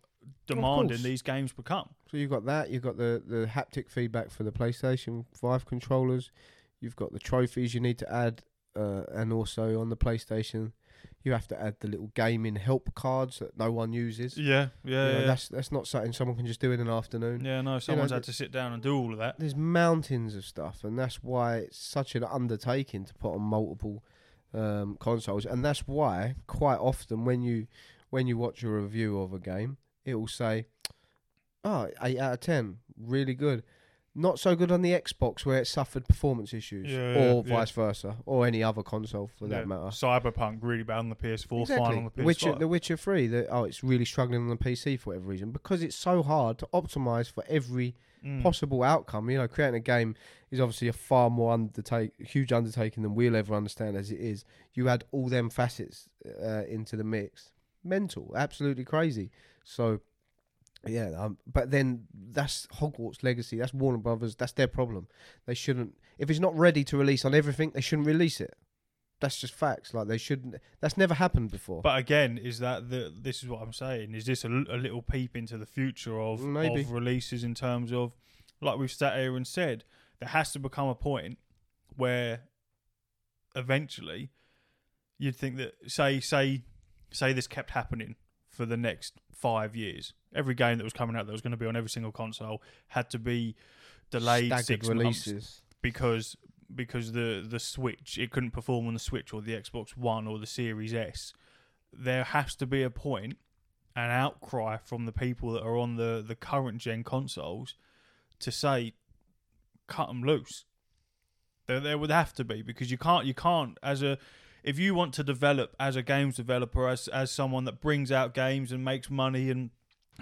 demanding these games become. So you've got that. You've got the the haptic feedback for the PlayStation Five controllers. You've got the trophies you need to add, uh, and also on the PlayStation, you have to add the little gaming help cards that no one uses. Yeah, You yeah, know, yeah. That's that's not something someone can just do in an afternoon. Yeah, no, someone's had to sit down and do all of that. There's mountains of stuff, and that's why it's such an undertaking to put on multiple um, consoles, and that's why quite often when you when you watch a review of a game, it will say, "Oh, eight out of ten, really good." Not so good on the Xbox where it suffered performance issues, Yeah, or yeah, vice versa, or any other console for that matter. Cyberpunk really bad on the PS4, Exactly. fine on the PS5. Witcher, the Witcher Three, the, oh, it's really struggling on the PC for whatever reason because it's so hard to optimize for every Mm. possible outcome. You know, creating a game is obviously a far more undertake, huge undertaking than we'll ever understand as it is. You add all them facets uh, into the mix, mental, absolutely crazy. So, yeah, um, but then that's Hogwarts Legacy. That's Warner Brothers. That's their problem. They shouldn't. If it's not ready to release on everything, they shouldn't release it. That's just facts. Like they shouldn't. That's never happened before. But again, is that the? This is what I'm saying. Is this a little peep into the future of Maybe. of releases in terms of, like we've sat here and said, there has to become a point where, eventually, you'd think that say say say this kept happening for the next five years. Every game that was coming out that was going to be on every single console had to be delayed Staggered six months releases. because because the the Switch it couldn't perform on the Switch or the Xbox One or the Series S. There has to be a point, an outcry from the people that are on the the current gen consoles to say, cut them loose. There, there would have to be because you can't you can't as a if you want to develop as a games developer as as someone that brings out games and makes money and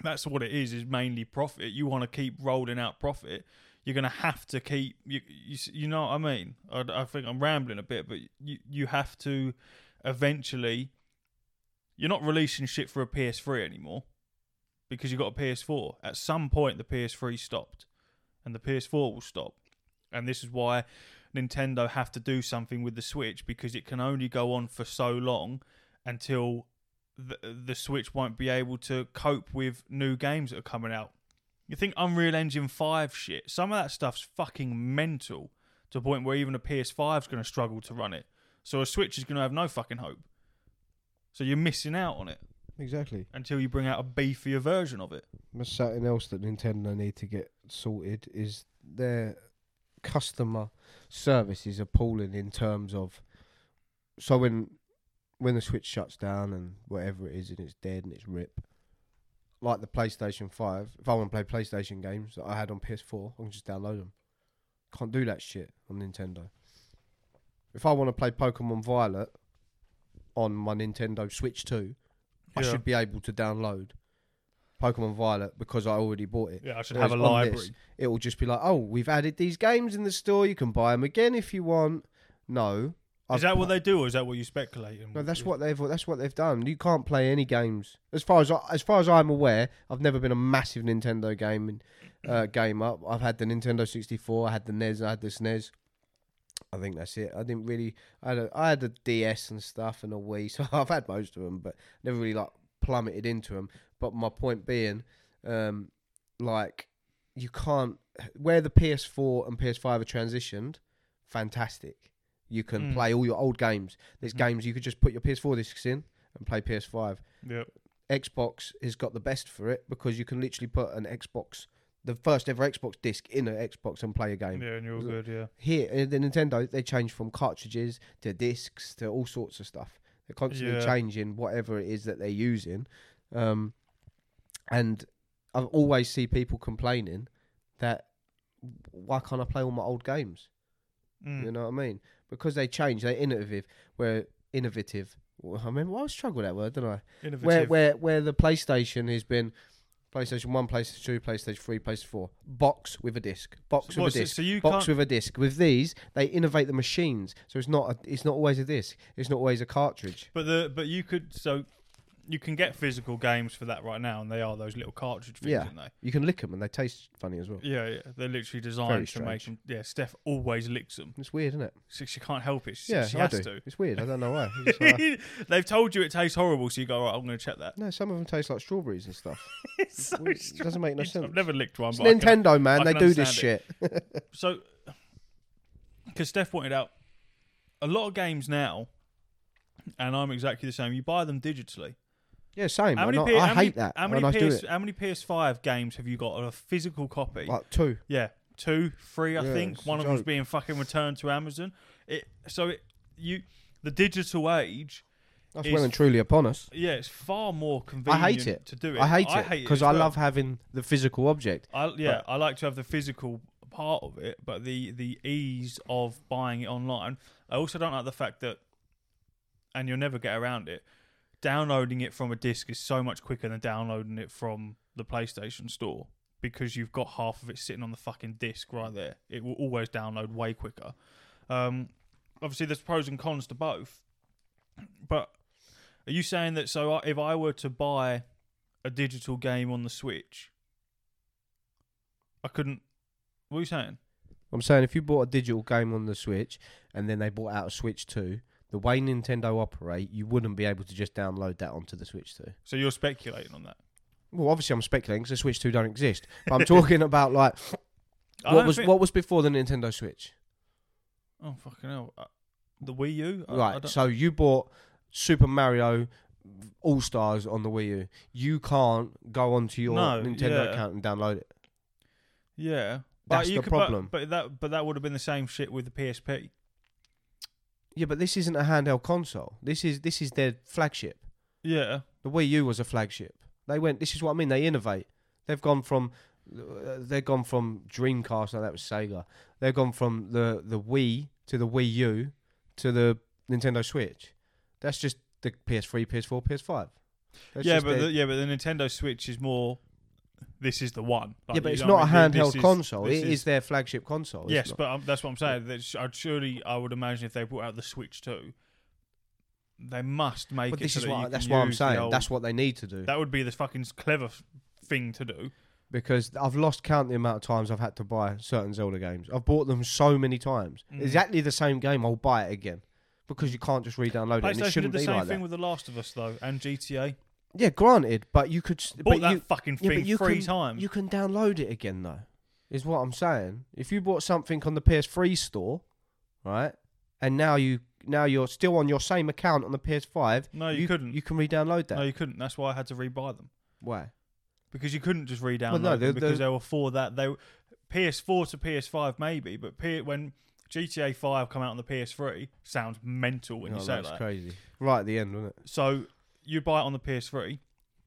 that's what it is is mainly profit. You want to keep rolling out profit you're going to have to keep you, you you know what I mean? I, I think I'm rambling a bit but you you have to eventually you're not releasing shit for a PS3 anymore because you've got a PS4 at some point the PS3 stopped and the PS4 will stop. And this is why Nintendo have to do something with the Switch because it can only go on for so long until the, the Switch won't be able to cope with new games that are coming out. You think Unreal Engine 5 shit, some of that stuff's fucking mental to a point where even a PS5 is going to struggle to run it. So a Switch is going to have no fucking hope. So you're missing out on it Exactly. until you bring out a beefier version of it. There's something else that Nintendo need to get sorted is their customer service is appalling in terms of so when when the switch shuts down and whatever it is and it's dead and it's rip like the PlayStation 5 if I want to play PlayStation games that I had on PS4 I can just download them can't do that shit on Nintendo if I want to play Pokemon Violet on my Nintendo Switch 2 I should be able to download Pokemon Violet because I already bought it. Yeah, I should Whereas have a library. it will just be like, oh, we've added these games in the store. You can buy them again if you want. No, Is that what they do, or is that what you speculate? No, that's what they've that's what they've done. You can't play any games as far as I, as far as I'm aware. I've never been a massive Nintendo game uh, gamer. I've had the Nintendo 64, I had the NES, I had the SNES. I think that's it. I didn't really. I had a, I had a DS and stuff and a Wii, [LAUGHS] so I've had most of them, but never really like plummeted into them. But my point being, um, like you can't where the PS4 and PS5 are transitioned. Fantastic. You can Mm. play all your old games. There's Mhm. games you could just put your PS4 discs in and play PS5. Yep. Xbox has got the best for it because you can literally put an Xbox, the first ever Xbox disc in an Xbox and play a game. Yeah, and you're good. Yeah. Here, in the Nintendo, they change from cartridges to discs to all sorts of stuff. They're constantly Yeah. changing whatever it is that they're using. Um, and I always see people complaining that why can't I play all my old games? Mm. You know what I mean? Because they change, they're innovative. Where innovative, well, I remember I always struggle with that word, don't I? Innovative. Where where where the PlayStation has been PlayStation One, PlayStation Two, PlayStation Three, PlayStation Four, box with a disc, box so, with a disc, so you box with a disc. With these, they innovate the machines, so it's not a, it's not always a disc, it's not always a cartridge. But the but you could so you can get physical games for that right now, and they are those little cartridge things, Yeah. aren't they? You can lick them and they taste funny as well. Yeah, yeah. They're literally Very designed to make strange. them. Yeah, Steph always licks them. It's weird, isn't it? She, she can't help it. She, Yeah, she I has do. to. It's weird. I don't know why. [LAUGHS] It's just uh, like- [LAUGHS] They've told you it tastes horrible, so you go, right, I'm going to check that. no, some of them taste like strawberries and stuff. [LAUGHS] it's so It strange. doesn't make no sense. I've never licked one. It's but I can- Nintendo, man. I They can do this understand shit. So, because Steph pointed out, a lot of games now, and I'm exactly the same. You buy them digitally. Yeah, same. How man. many? I, P- I how many- hate that How many I do PS? it. How many PS5 games have you got on a physical copy? Like two. Yeah, two, three, I Yeah, think. it's One a of them's joke. being fucking returned to Amazon. It so it you the digital age. That's It's- well and truly upon us. Yeah, it's far more I convenient. hate it. to do it. I hate it as because I well. love having the physical object. I, yeah, I like to have the physical part of it, but the the ease of buying it online. I also don't like the fact that, and you'll never get around it. Downloading it from a disc is so much quicker than downloading it from the PlayStation Store because you've got half of it sitting on the fucking disc right there. It will always download way quicker. Um, obviously, there's pros and cons to both, but are you saying that so if I were to buy a digital game on the Switch, I couldn't. What are you saying? I'm saying if you bought a digital game on the Switch and then they bought out a Switch 2, the way Nintendo operate, you wouldn't be able to just download that onto the Switch 2. So you're speculating on that? Well, obviously I'm speculating because the Switch 2 don't exist. But I'm talking [LAUGHS] about like what was think- what was before the Nintendo Switch. Oh fucking hell! Uh, the Wii U. I- I right. don't- So you bought Super Mario All Stars on the Wii U. You can't go onto your No, Nintendo yeah. account and download it. yeah, But That's you the could- but- problem. But, that but that would have been the same shit with the PSP. Yeah, but this isn't a handheld console. This is this is their flagship. Yeah. The Wii U was a flagship. They went. This is what I mean. They innovate. They've gone from. Uh, they've gone from Dreamcast. No, that was Sega. They've gone from the the Wii to the Wii U to the Nintendo Switch. That's just the PS3, PS4, PS5. That's yeah, but their- the, yeah, but the Nintendo Switch is more. This is the one. Like, yeah, but it's not a I mean? This handheld is- console. this It is their flagship console. Yes, but um, that's what I'm saying. That sh- I'd surely, I would imagine if they brought out the Switch too, they must make but it. this so is what that's what I'm saying. old- That's what they need to do. that would be the fucking clever thing to do. because I've lost count the amount of times I've had to buy certain Zelda games. I've bought them so many times. Mm. Exactly the same game, I'll buy it again because you can't just re-download it. And it PlayStation did shouldn't the be same like thing that. with The Last of Us though, and GTA. Yeah, granted, but you could. Bought But that you, fucking yeah, but thing you three can- times. you can download it again though. Is what I'm saying. If you bought something on the PS3 store, right, and now you now you're still on your same account on the PS5, no, you, couldn't. You can re-download that. no, you couldn't. That's why I had to rebuy them Why? because you couldn't just re-download Well, no, them because they were for that. They were- PS4 to PS5 maybe, but P- when GTA 5 come out on the PS3, sounds mental when Oh, you say that's that. crazy. Right at the end, wasn't it? So you buy it on the PS3,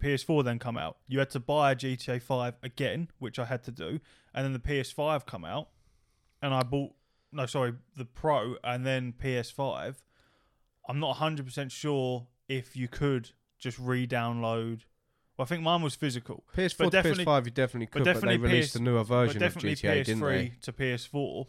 PS4 then come out. You had to buy a GTA 5 again, which I had to do, and then the PS5 come out, and I bought no, sorry, the Pro and then PS5. I'm not 100% sure if you could just re-download. Well, I think mine was physical, PS4 but to PS5, you definitely but could, but, they definitely released PS a newer version but of GTA, didn't they? PS3 to PS4,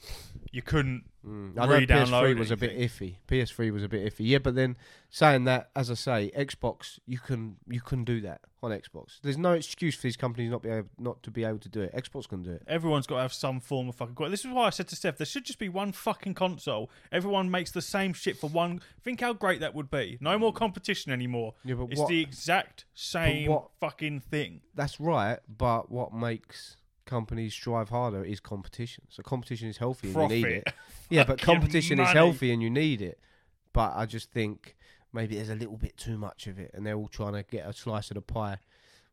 you couldn't. Mm. I know re-download PS3 was a bit iffy. PS3 was a bit iffy. Yeah, but then saying that, as I say, Xbox, you can you can do that on Xbox. There's no excuse for these companies not be able not to be able to do it. Xbox can do it. Everyone's got to have some form of fucking. quality. This is why I said to Steph, there should just be one fucking console. Everyone makes the same shit for one. Think how great that would be. No more competition anymore. Yeah, but It's what? the exact same what- fucking thing. That's right. But what makes companies strive harder is competition. So competition is healthy and you need it. [LAUGHS] Yeah, but competition is healthy and you need it. But I just think maybe there's a little bit too much of it, and they're all trying to get a slice of the pie.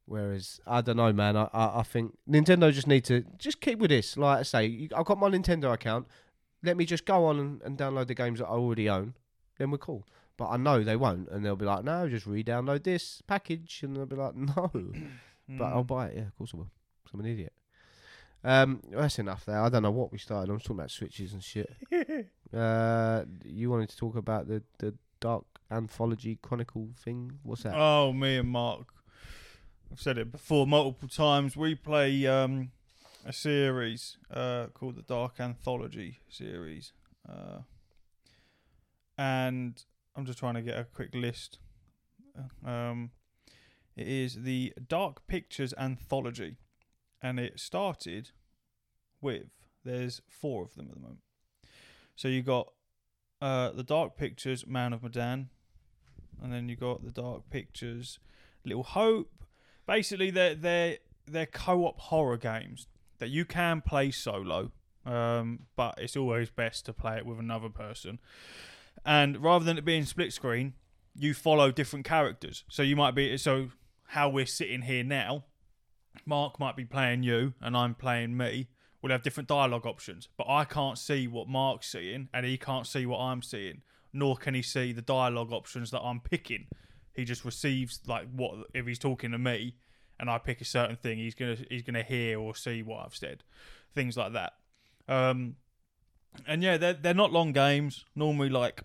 Whereas I don't know, man. I, I I think Nintendo just need to just keep with this. Like I say, you- I've got my Nintendo account. Let me just go on and, and download the games that I already own. Then we're cool. But I know they won't, and they'll be like, "No, just re-download this package," and they'll be like, "No." [COUGHS] But I'll Mm. buy it. Yeah, of course I will. I'm an idiot. Um, that's enough there. I don't know what we started. I'm talking about switches and shit. [LAUGHS] Uh, you wanted to talk about the the Dark Anthology Chronicle thing? What's that? Oh, me and Mark. I've said it before multiple times. We play um, a series uh, called the Dark Anthology series, uh, and I'm just trying to get a quick list. Um, it is the Dark Pictures Anthology, and it started with there's four of them at the moment. So you got uh, the Dark Pictures Man of Medan, and then you got the Dark Pictures Little Hope. Basically, they're they're they're co-op horror games that you can play solo, um, but it's always best to play it with another person. And rather than it being split screen, you follow different characters. So you might be so how we're sitting here now. Mark might be playing you, and I'm playing me. We'll have different dialogue options, but I can't see what Mark's seeing, and he can't see what I'm seeing. Nor can he see the dialogue options that I'm picking. He just receives like what if he's talking to me, and I pick a certain thing, he's gonna he's gonna hear or see what I've said, things like that. Um, and yeah, they're they're not long games. Normally like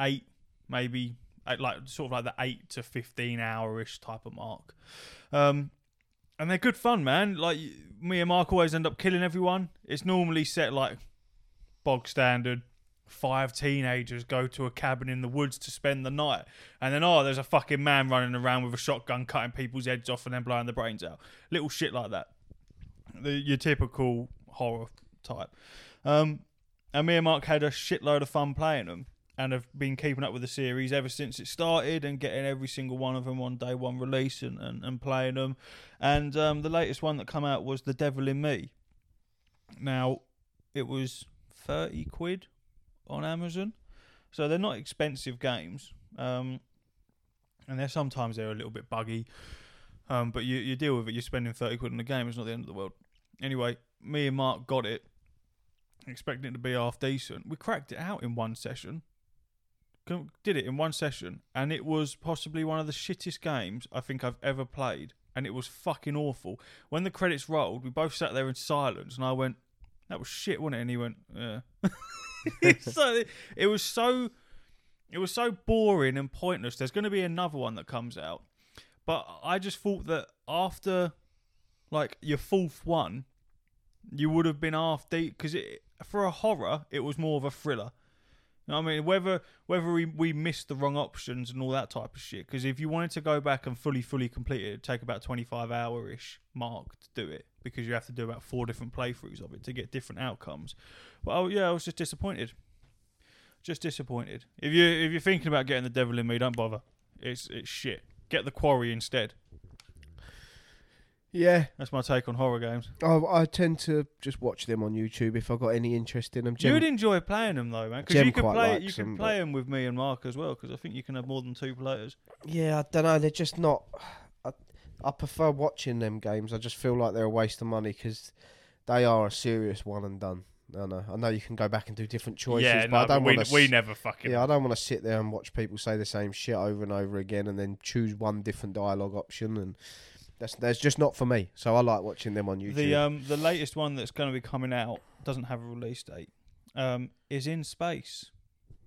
eight, maybe like sort of like the eight to fifteen hour ish type of mark. Um, and they're good fun, man. Like me and Mark always end up killing everyone. It's normally set like bog standard. Five teenagers go to a cabin in the woods to spend the night, and then oh, there's a fucking man running around with a shotgun, cutting people's heads off and then blowing the brains out. Little shit like that. The, your typical horror type. Um, and me and Mark had a shitload of fun playing them and have been keeping up with the series ever since it started and getting every single one of them on day one release and, and, and playing them. And um, the latest one that come out was The Devil in Me. Now, it was 30 quid on Amazon. So they're not expensive games. Um, and they're sometimes they're a little bit buggy. Um, but you, you deal with it. You're spending 30 quid on a game. It's not the end of the world. Anyway, me and Mark got it, expecting it to be half decent. We cracked it out in one session. Did it in one session, and it was possibly one of the shittest games I think I've ever played, and it was fucking awful. When the credits rolled, we both sat there in silence, and I went, "That was shit, wasn't it?" And he went, "Yeah." [LAUGHS] so it was so, it was so boring and pointless. There's going to be another one that comes out, but I just thought that after, like your fourth one, you would have been half deep because it for a horror it was more of a thriller. You know what I mean? Whether whether we, we missed the wrong options and all that type of shit. Because if you wanted to go back and fully fully complete it, it'd take about twenty five hour ish mark to do it because you have to do about four different playthroughs of it to get different outcomes. But oh yeah, I was just disappointed. Just disappointed. If you if you're thinking about getting the devil in me, don't bother. It's it's shit. Get the quarry instead. Yeah, That's my take on horror games. I, I tend to just watch them on YouTube if I've got any interest in them. you would enjoy playing them though, man, because you could quite play you can play them with me and Mark as well. Because I think you can have more than two players. Yeah, I don't know. They're just not. I, I prefer watching them games. I just feel like they're a waste of money because they are a serious one and done. I know. I know you can go back and do different choices, yeah, but no, I don't we, want to. we never fucking. Yeah, I don't want to sit there and watch people say the same shit over and over again, and then choose one different dialogue option, and that's that's just not for me. So I like watching them on YouTube. The um the latest one that's going to be coming out doesn't have a release date. Um, is in space.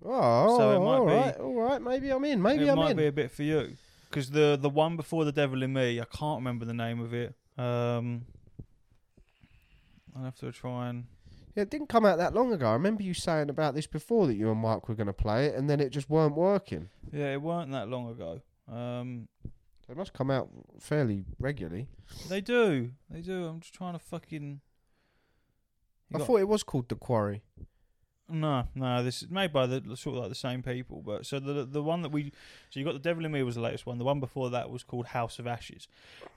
oh, so it might all be- right, all right. Maybe I'm in. Maybe it I'm might in. be a bit for you because the the one before the Devil in Me, I can't remember the name of it. Um, I'll have to try and. Yeah, it didn't come out that long ago. I remember you saying about this before that you and Mike were going to play it, and then it just weren't working. Yeah, it weren't that long ago. Um, They must come out fairly regularly. they do, they do. I'm just trying to fucking. You I thought it was called The Quarry. No, no. This is made by the sort of like the same people, but so the the one that we so you got the Devil in Me was the latest one. The one before that was called House of Ashes,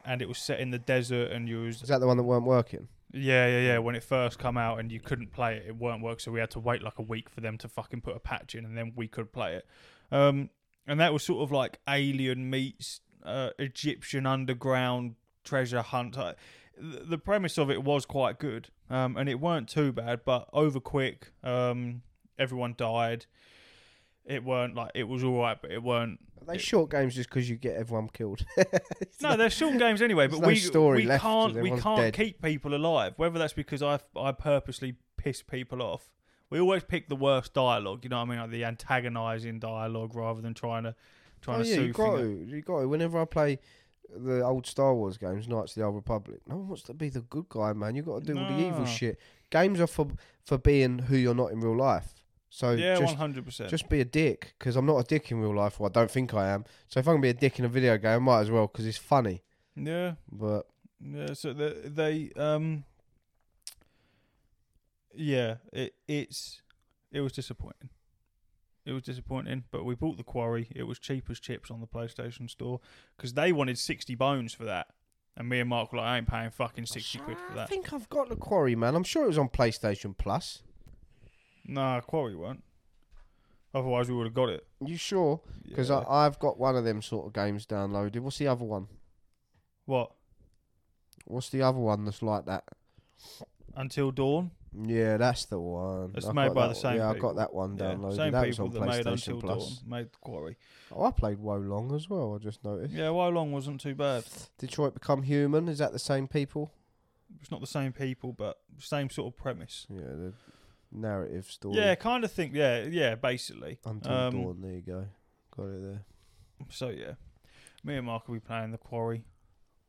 and it was set in the desert and you was Is that the one that weren't working? yeah yeah yeah when it first come out and you couldn't play it, it weren't work, so we had to wait like a week for them to fucking put a patch in, and then we could play it. Um, and that was sort of like Alien meets uh, Egyptian underground treasure hunt. The premise of it was quite good, um, and it weren't too bad, but over quick. Um, everyone died. It weren't like it was all right, but it weren't. Are they It- short games just because you get everyone killed? [LAUGHS] No, they're short games anyway. But no we story we left can't we can't dead. keep people alive. Whether that's because I I purposely piss people off. We always pick the worst dialogue. You know what I mean, like the antagonising dialogue, rather than trying to trying oh to yeah, you got to. You got to. Whenever I play the old Star Wars games, Knights of the Old Republic, no one wants to be the good guy, man. You got to do all the evil shit. Games are for for being who you're not in real life. So Yeah, just hundred percent. just be a dick because I'm not a dick in real life, or I don't think I am. So if I can be a dick in a video game, I might as well because it's funny. Yeah, But yeah. So they, they um, yeah, it it's it was disappointing. It was disappointing, but we bought the quarry. It was cheap as chips on the PlayStation Store because they wanted sixty bones for that, and me and Mark were like, "I ain't paying fucking sixty quid for that. I that." think I've got the quarry, man. I'm sure it was on PlayStation Plus. Nah, quarry won't. Otherwise, we would have got it. You sure? Because Yeah. I've got one of them sort of games downloaded. What's the other one? what What's the other one that's like that? until dawn? Yeah, that's the one. It's I've made by the same Yeah, I got that one Yeah, downloaded. same that was on that made PlayStation until Plus. dawn made quarry. Oh, I played Wo Long as well. I just noticed. Yeah, Wo Long wasn't too bad. Detroit Become Human. Is that the same people? It's not the same people, but same sort of premise. Yeah, the narrative story. Yeah, kind of think. Yeah, yeah, basically. Until Um, Dawn. There you go. Got it there. So yeah, me and Mark will be playing the quarry,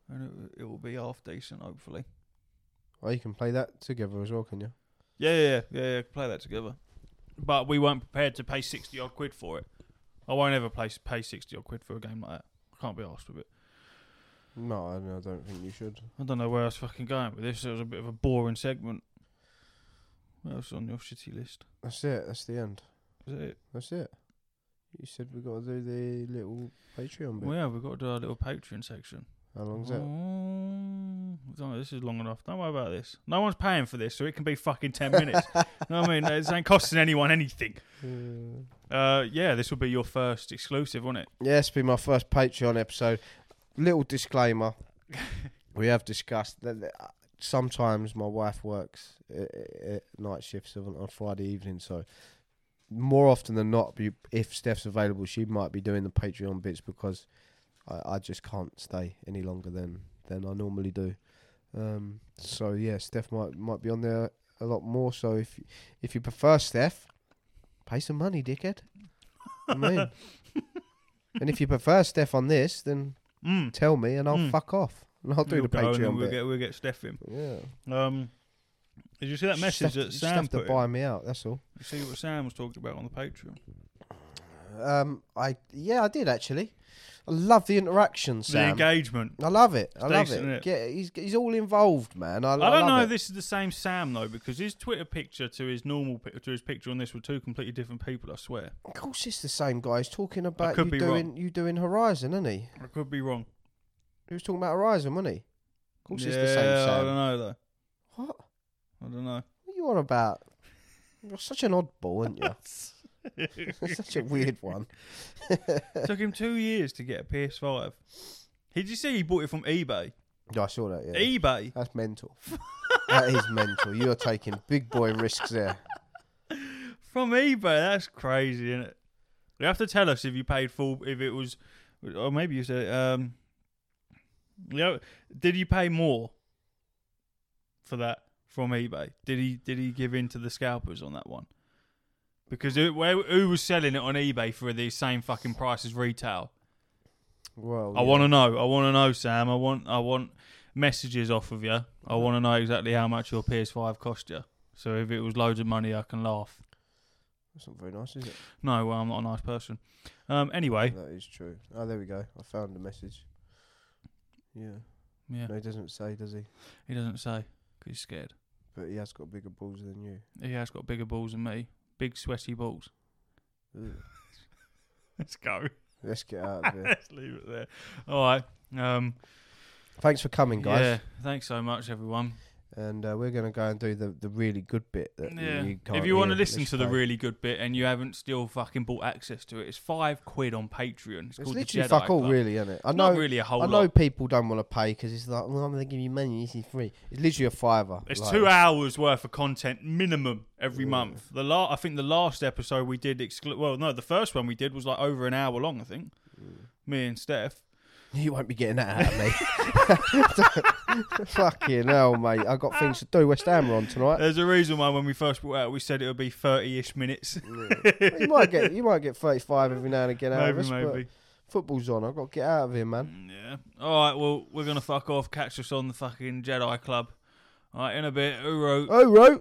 and it, it will be half decent, hopefully. Oh, you can play that together as well, can you? Yeah, yeah, yeah, yeah, yeah. Play that together. But we weren't prepared to pay sixty odd quid for it. I won't ever play pay sixty odd quid for a game like that. I can't be asked with it. No, I I don't think you should. I don't know where I was fucking going with this. It was a bit of a boring segment. What else on your shitty list? That's it. That's the end. Is that it? That's it. You said we got to do the little Patreon bit. Well, yeah, we've got to do our little Patreon section. How long's that? Know, this is long enough. Don't worry about this. No one's paying for this, so it can be fucking 10 [LAUGHS] minutes. you know what I mean? It ain't costing anyone anything. Uh, yeah, this will be your first exclusive, won't it? Yeah, it's been my first Patreon episode. Little disclaimer: [LAUGHS] we have discussed that. that- sometimes my wife works uh, uh, night shifts on, on Friday evening, so more often than not, if Steph's available, she might be doing the Patreon bits because I, I just can't stay any longer than than I normally do. Um, so yeah, Steph might might be on there a lot more. So if if you prefer Steph, pay some money, dickhead. I mean, [LAUGHS] and if you prefer Steph on this, then Mm. tell me and I'll Mm. fuck off and [LAUGHS] I'll do We'll the Patreon We'll bit. get we'll get Steph in. yeah. Um, did you see that message Steph, that Sam have to buy In? me out. That's all. You see what Sam was talking about on the Patreon? Um, I yeah, I did actually. I love the interaction, Sam. The engagement. I love it. I love decent, it? Get, he's he's all involved, man. I, I don't know love if it. this is the same Sam though, because his Twitter picture to his normal to his picture on this were two completely different people. I swear. Of course, it's the same guy. He's talking about you doing you doing Horizon, isn't he? I could be wrong. He was talking about Horizon, wasn't he? Of course, yeah, it's the same Sam. I don't know though. What? I don't know. What are you on about? You're such an oddball, aren't you? [LAUGHS] Such a [LAUGHS] weird one. Took him two years to get a PS5. Did you see he bought it from eBay? Yeah, I saw that. Yeah, eBay that's mental. [LAUGHS] that is mental. You're taking big boy risks there. from eBay. That's crazy, isn't it? You have to tell us if you paid full. If it was, or maybe you said, um, you know, did you pay more for that from eBay? Did he did he give in to the scalpers on that one? Because who, where, who was selling it on eBay for the same fucking price as retail? Well, I want to know. I want to know, Sam. I want I want messages off of you. I want to know exactly how much your PS5 cost you. So if it was loads of money, I can laugh. That's not very nice, is it? No, well, I'm not a nice person. Um, anyway, That is true. Oh, there we go. I found the message. Yeah. yeah, No, he doesn't say, does he? he doesn't say 'cause he's scared. But he has got bigger balls than you. He has got bigger balls than me. Big sweaty balls. [LAUGHS] Let's go. Let's get out of [LAUGHS] here. Let's leave it there. All right. Um, Thanks for coming, guys. yeah. Thanks so much, everyone. And uh, we're going to go and do the, the really good bit that Yeah. you can't if you want to listen to the really good bit and you haven't still fucking bought access to it, it's five quid on Patreon. It's, It's called literally the Jedi fuck all, Club. really, isn't it? I know. Not really a whole I know lot. people don't want to pay because it's like, well, I'm going to give you money. This is free. It's literally a fiver. It's like, two hours worth of content minimum every Yeah. month. The la- I think the last episode we did exclu- well, no, the first one we did was like over an hour long. I think me and Steph. You won't be getting that out of me. [LAUGHS] Fucking hell, mate. I've got things to do. West Ham are on tonight. There's a reason why when we first brought out, we said it would be thirty-ish minutes. [LAUGHS] you might get you might get 35 every now and again out of maybe, us, but maybe. football's on. I've got to get out of here, man. Mm, yeah. All right. Well, we're gonna fuck off. Catch us on the fucking Jedi Club. All right. In a bit. Uro. Oh, right.